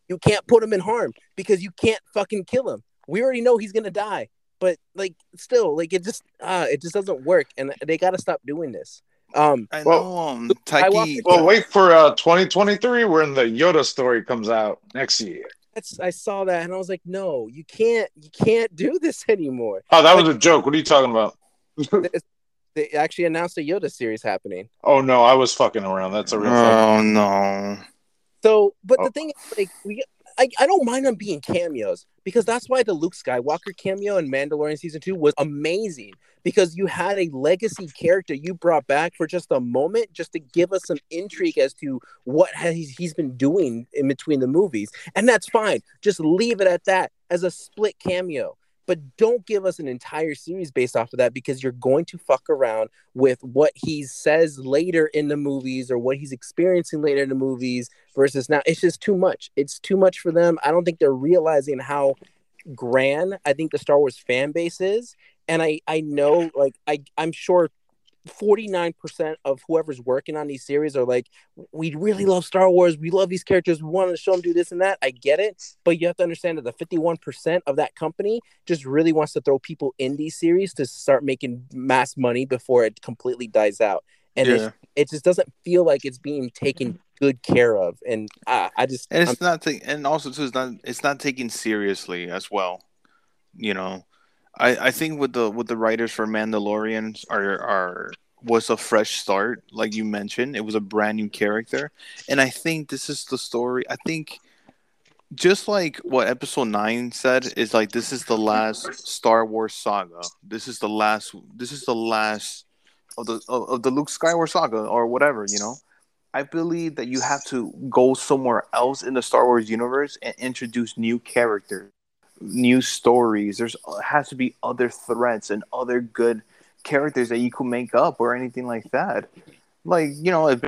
you can't put him in harm because you can't fucking kill him. We already know he's gonna die, but like still, like it just uh it just doesn't work, and they gotta stop doing this. Um, I Well, know. Um, I walked Well, wait for uh, 2023 when the Yoda story comes out next year. that's I saw that and I was like, no, you can't, you can't do this anymore. Oh, that was a joke. What are you talking about? They actually announced a Yoda series happening. oh no, I was fucking around. That's a real thing. Oh no. So, but Oh. the thing is, like, we, I, I don't mind them being cameos because that's why the Luke Skywalker cameo in Mandalorian season two was amazing because you had a legacy character you brought back for just a moment just to give us some intrigue as to what has he's been doing in between the movies, and that's fine. Just leave it at that as a split cameo. But don't give us an entire series based off of that because you're going to fuck around with what he says later in the movies or what he's experiencing later in the movies versus now. It's just too much. It's too much for them. I don't think they're realizing how grand i think the star wars fan base is. And i i know like i i'm sure 49% of whoever's working on these series are like we really love star wars. We love these characters. We want to show them do this and that. I get it but you have to understand that the 51% of that company just really wants to throw people in these series to start making mass money before it completely dies out. And yeah. it's it just doesn't feel like it's being taken good care of. And uh, i just And I'm- it's not, ta- and also too, it's not, it's not taken seriously as well. You know, I, I think with the with the writers for Mandalorians are are was a fresh start, like you mentioned. It was a brand new character, and I think this is the story. I think just like what Episode Nine said is like this is the last Star Wars saga. This is the last. This is the last of the of, of the Luke Skywalker saga or whatever. You know. I believe that you have to go somewhere else in the Star Wars universe and introduce new characters, new stories. There's has to be other threats and other good characters that you could make up or anything like that. Like you know, if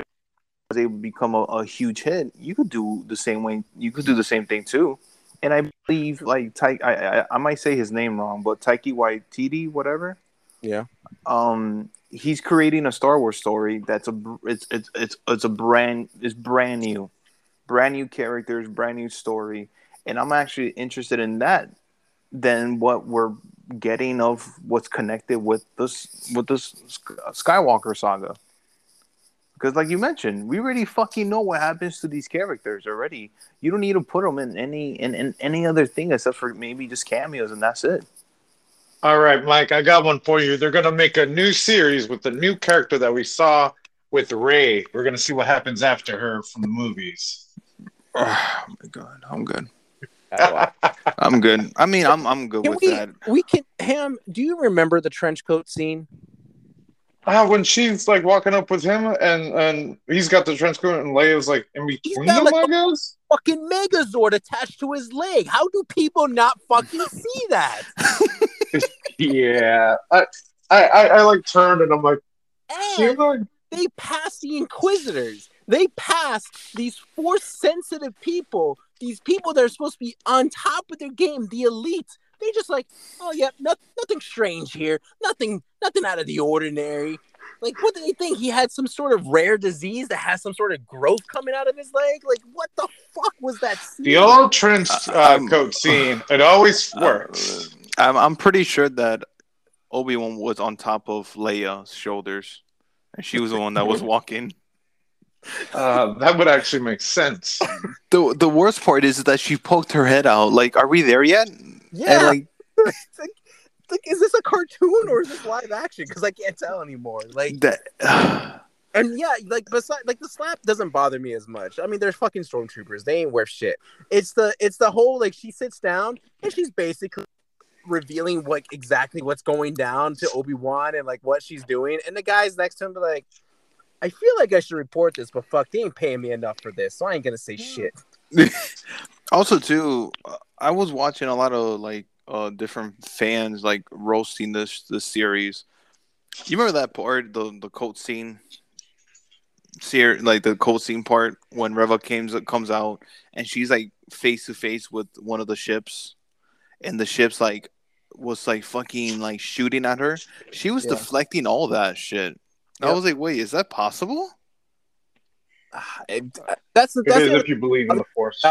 they would become a, a huge hit, you could do the same way. You could do the same thing too. And I believe like Ty, I, I I might say his name wrong, but Taika Waititi, whatever yeah um he's creating a Star Wars story that's a it's it's it's it's a brand it's brand new, brand new characters, brand new story, and I'm actually interested in that than what we're getting of what's connected with this with this Skywalker saga. Because, like you mentioned, we already fucking know what happens to these characters already. You don't need to put them in any in, in any other thing except for maybe just cameos, and that's it. All right, Mike, I got one for you. They're gonna make a new series with the new character that we saw with Rey. We're gonna see what happens after her from the movies. Oh my god, I'm good. I'm good. I mean, I'm I'm good can with we that. we can ham do you remember the trench coat scene Ah, when she's like walking up with him and and he's got the trench coat and Leia's like in between got, them, like, I guess. fucking megazord attached to his leg how do people not fucking see that Yeah, I, I I I like turned and I'm like, and you know, they pass the inquisitors they pass these force sensitive people these people that are supposed to be on top of their game the elite they're just like oh yeah no, nothing strange here nothing nothing out of the ordinary like what did they think he had some sort of rare disease that has some sort of growth coming out of his leg like what the fuck was that scene? the old trench Uh, uh, um, coat scene. It always works. Uh, I'm I'm pretty sure that Obi Wan was on top of Leia's shoulders, and she was the one that was walking. Uh, that would actually make sense. the The worst part is that she poked her head out. Like, are we there yet? yeah And like like, like, is this a cartoon or is this live action? Because I can't tell anymore. Like, that. and yeah, like beside, like the slap doesn't bother me as much. I mean, there's fucking stormtroopers; they ain't worth shit. It's the, it's the whole like she sits down and she's basically revealing what exactly what's going down to Obi Wan and like what she's doing, and the guys next to him be like. I feel like I should report this, but fuck, they ain't paying me enough for this, so I ain't gonna say shit. also, too, uh, I was watching a lot of like uh different fans like roasting this this series. You remember that part, the the coat scene, ser- like the coat scene part when Reva comes comes out and she's like face to face with one of the ships, and the ship's like was like fucking like shooting at her. She was Yeah. deflecting all that shit. I was like, wait, is that possible? Ah, it- that's the It that's is the if you believe in the force.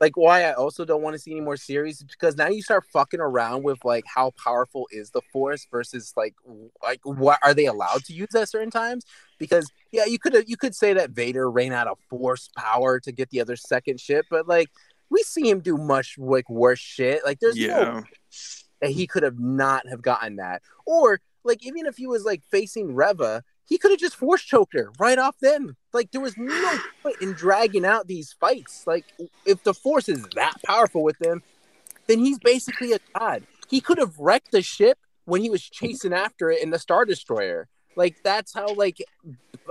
like why I also don't want to see any more series is because now you start fucking around with like how powerful is the force versus like like what are they allowed to use at certain times? Because yeah, you could you could say that Vader ran out of force power to get the other second ship, but like we see him do much like worse shit. Like there's Yeah. no that he could have not have gotten that. Or like even if he was like facing Reva, he could have just force choked her right off then. Like there was no point in dragging out these fights. Like if the force is that powerful with him, then he's basically a god. He could have wrecked the ship when he was chasing after it in the Star Destroyer. Like that's how like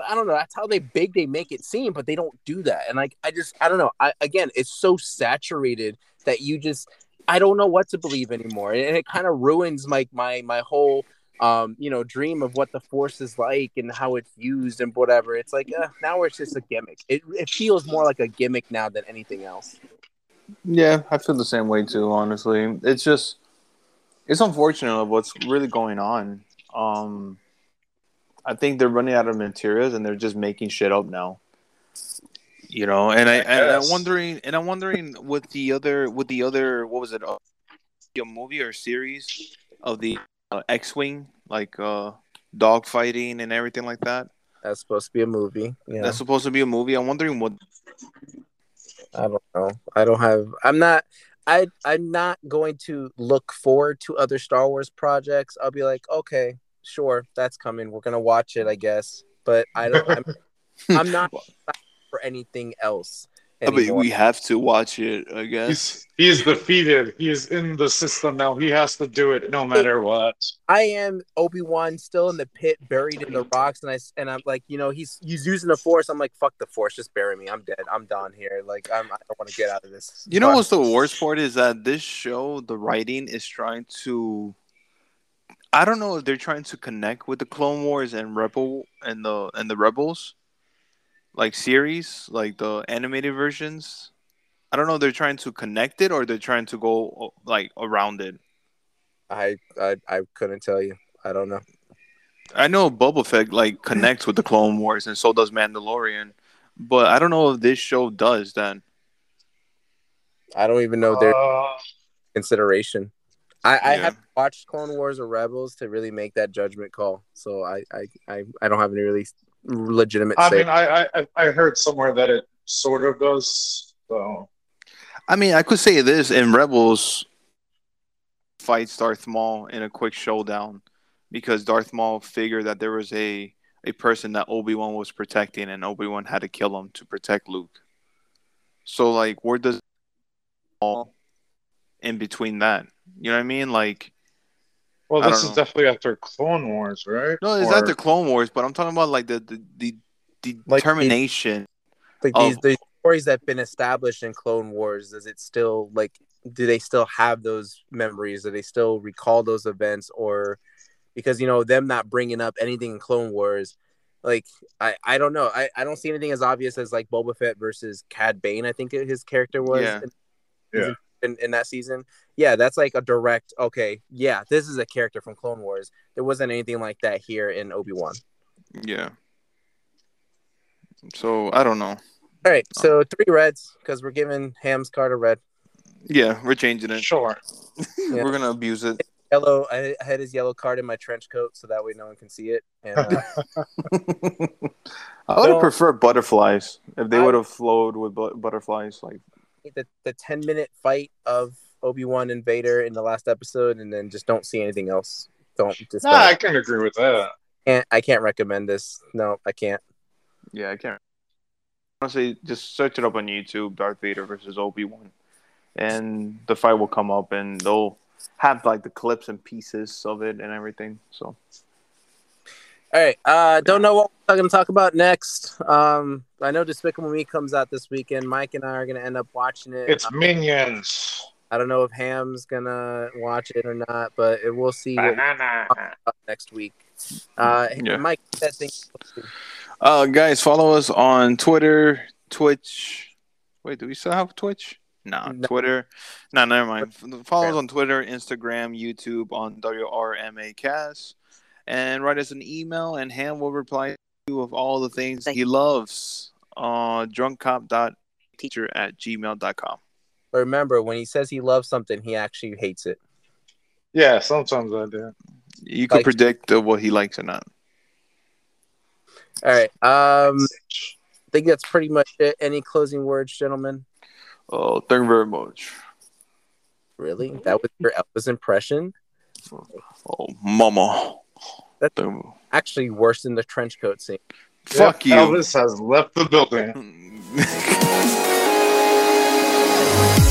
I don't know, that's how they big they make it seem, but they don't do that. And like I just I don't know. I again it's so saturated that you just I don't know what to believe anymore. And it kind of ruins my my my whole um you know dream of what the force is like and how it's used and whatever. It's like uh, now it's just a gimmick. It it feels more like a gimmick now than anything else. Yeah, I feel the same way too. Honestly, it's just it's unfortunate of what's really going on. Um, I think they're running out of materials and they're just making shit up now. You know, and I, and I'm wondering, and I'm wondering with the other, with the other, what was it, uh, a movie or series of the uh, X-wing, like uh, dog fighting and everything like that. That's supposed to be a movie. Yeah. That's supposed to be a movie. I'm wondering what. I don't know. I don't have. I'm not. I I'm not going to look forward to other Star Wars projects. I'll be like, okay, sure, that's coming. We're gonna watch it, I guess. But I don't. I'm, I'm not for anything else. I mean, we have to watch it, I guess. He's he's defeated. He's in the system now. He has to do it no matter what. I am Obi Wan still in the pit, buried in the rocks, and I and I'm like, you know, he's he's using the Force. I'm like, fuck the Force, just bury me. I'm dead. I'm done here. Like, I'm, I don't want to get out of this. You know what's the worst part is that this show, the writing is trying to. I don't know if they're trying to connect with the Clone Wars and Rebel and the and the Rebels, like series, like the animated versions. I don't know they're trying to connect it or they're trying to go like around it. I, I I couldn't tell you. I don't know. I know Boba Fett like connects with the Clone Wars and so does Mandalorian, but I don't know if this show does Then I don't even know their Uh, consideration. I, I Yeah. haven't watched Clone Wars or Rebels to really make that judgment call. So I I, I, I don't have any really legitimate I say. mean, I, I I heard somewhere that it sort of does. So I mean, I could say this in Rebels fights Darth Maul in a quick showdown because Darth Maul figured that there was a a person that Obi Wan was protecting, and Obi Wan had to kill him to protect Luke. So, like, where does all in between that? You know what I mean? Like, well, this is know. definitely after Clone Wars, right? no, it's Or- not the Clone Wars, but I'm talking about like the the, the, the Like, determination. like Oh. these the stories that have been established in Clone Wars, does it still like do they still have those memories? Do they still recall those events or because you know them not bringing up anything in Clone Wars like I, I don't know I, I don't see anything as obvious as like Boba Fett versus Cad Bane I think his character was Yeah. in, Yeah. In, in that season yeah that's like a direct okay yeah this is a character from Clone Wars there wasn't anything like that here in Obi Wan yeah. So I don't know. all right so three reds because we're giving Ham's card a red Yeah, we're changing it. Sure. Yeah. We're gonna abuse it. yellow. I I had his yellow card in my trench coat, so that way no one can see it. And uh, I would have So- preferred butterflies if they would have flowed with bu- butterflies. Like, the the ten minute fight of Obi Wan and Vader in the last episode, and then just don't see anything else. Don't just Nah, don't. I can agree with that. can't. I can't recommend this. No, I can't. yeah, I can't. Honestly, just search it up on YouTube: Darth Vader versus Obi Wan, and the fight will come up, and they'll have like the clips and pieces of it and everything. So, All right. Uh, don't know what we're going to talk about next. Um, I know Despicable Me comes out this weekend. Mike and I are going to end up watching it. It's Minions. I don't know if Ham's gonna watch it or not, but it, we'll see what we Banana. about next week. Uh, Yeah. Mike, that thing. uh, guys, follow us on Twitter, Twitch. Wait, do we still have Twitch? Nah, No. Twitter. No, never mind. Follow us on Twitter, Instagram, YouTube on WRMA Cast, and write us an email, and Ham will reply to you of all the things he loves. Uh, drunkcop.teacher at gmail.com. But remember, when he says he loves something, he actually hates it. Yeah, sometimes I do. You can Like- predict uh, what he likes or not. All right. Um, I think that's pretty much it. Any closing words, gentlemen? Oh, thank you very much. Really? That was your Elvis impression? Oh, mama. That's- Thank- Actually, worse than the trench coat scene. Fuck Yep, you. Elvis has left the building.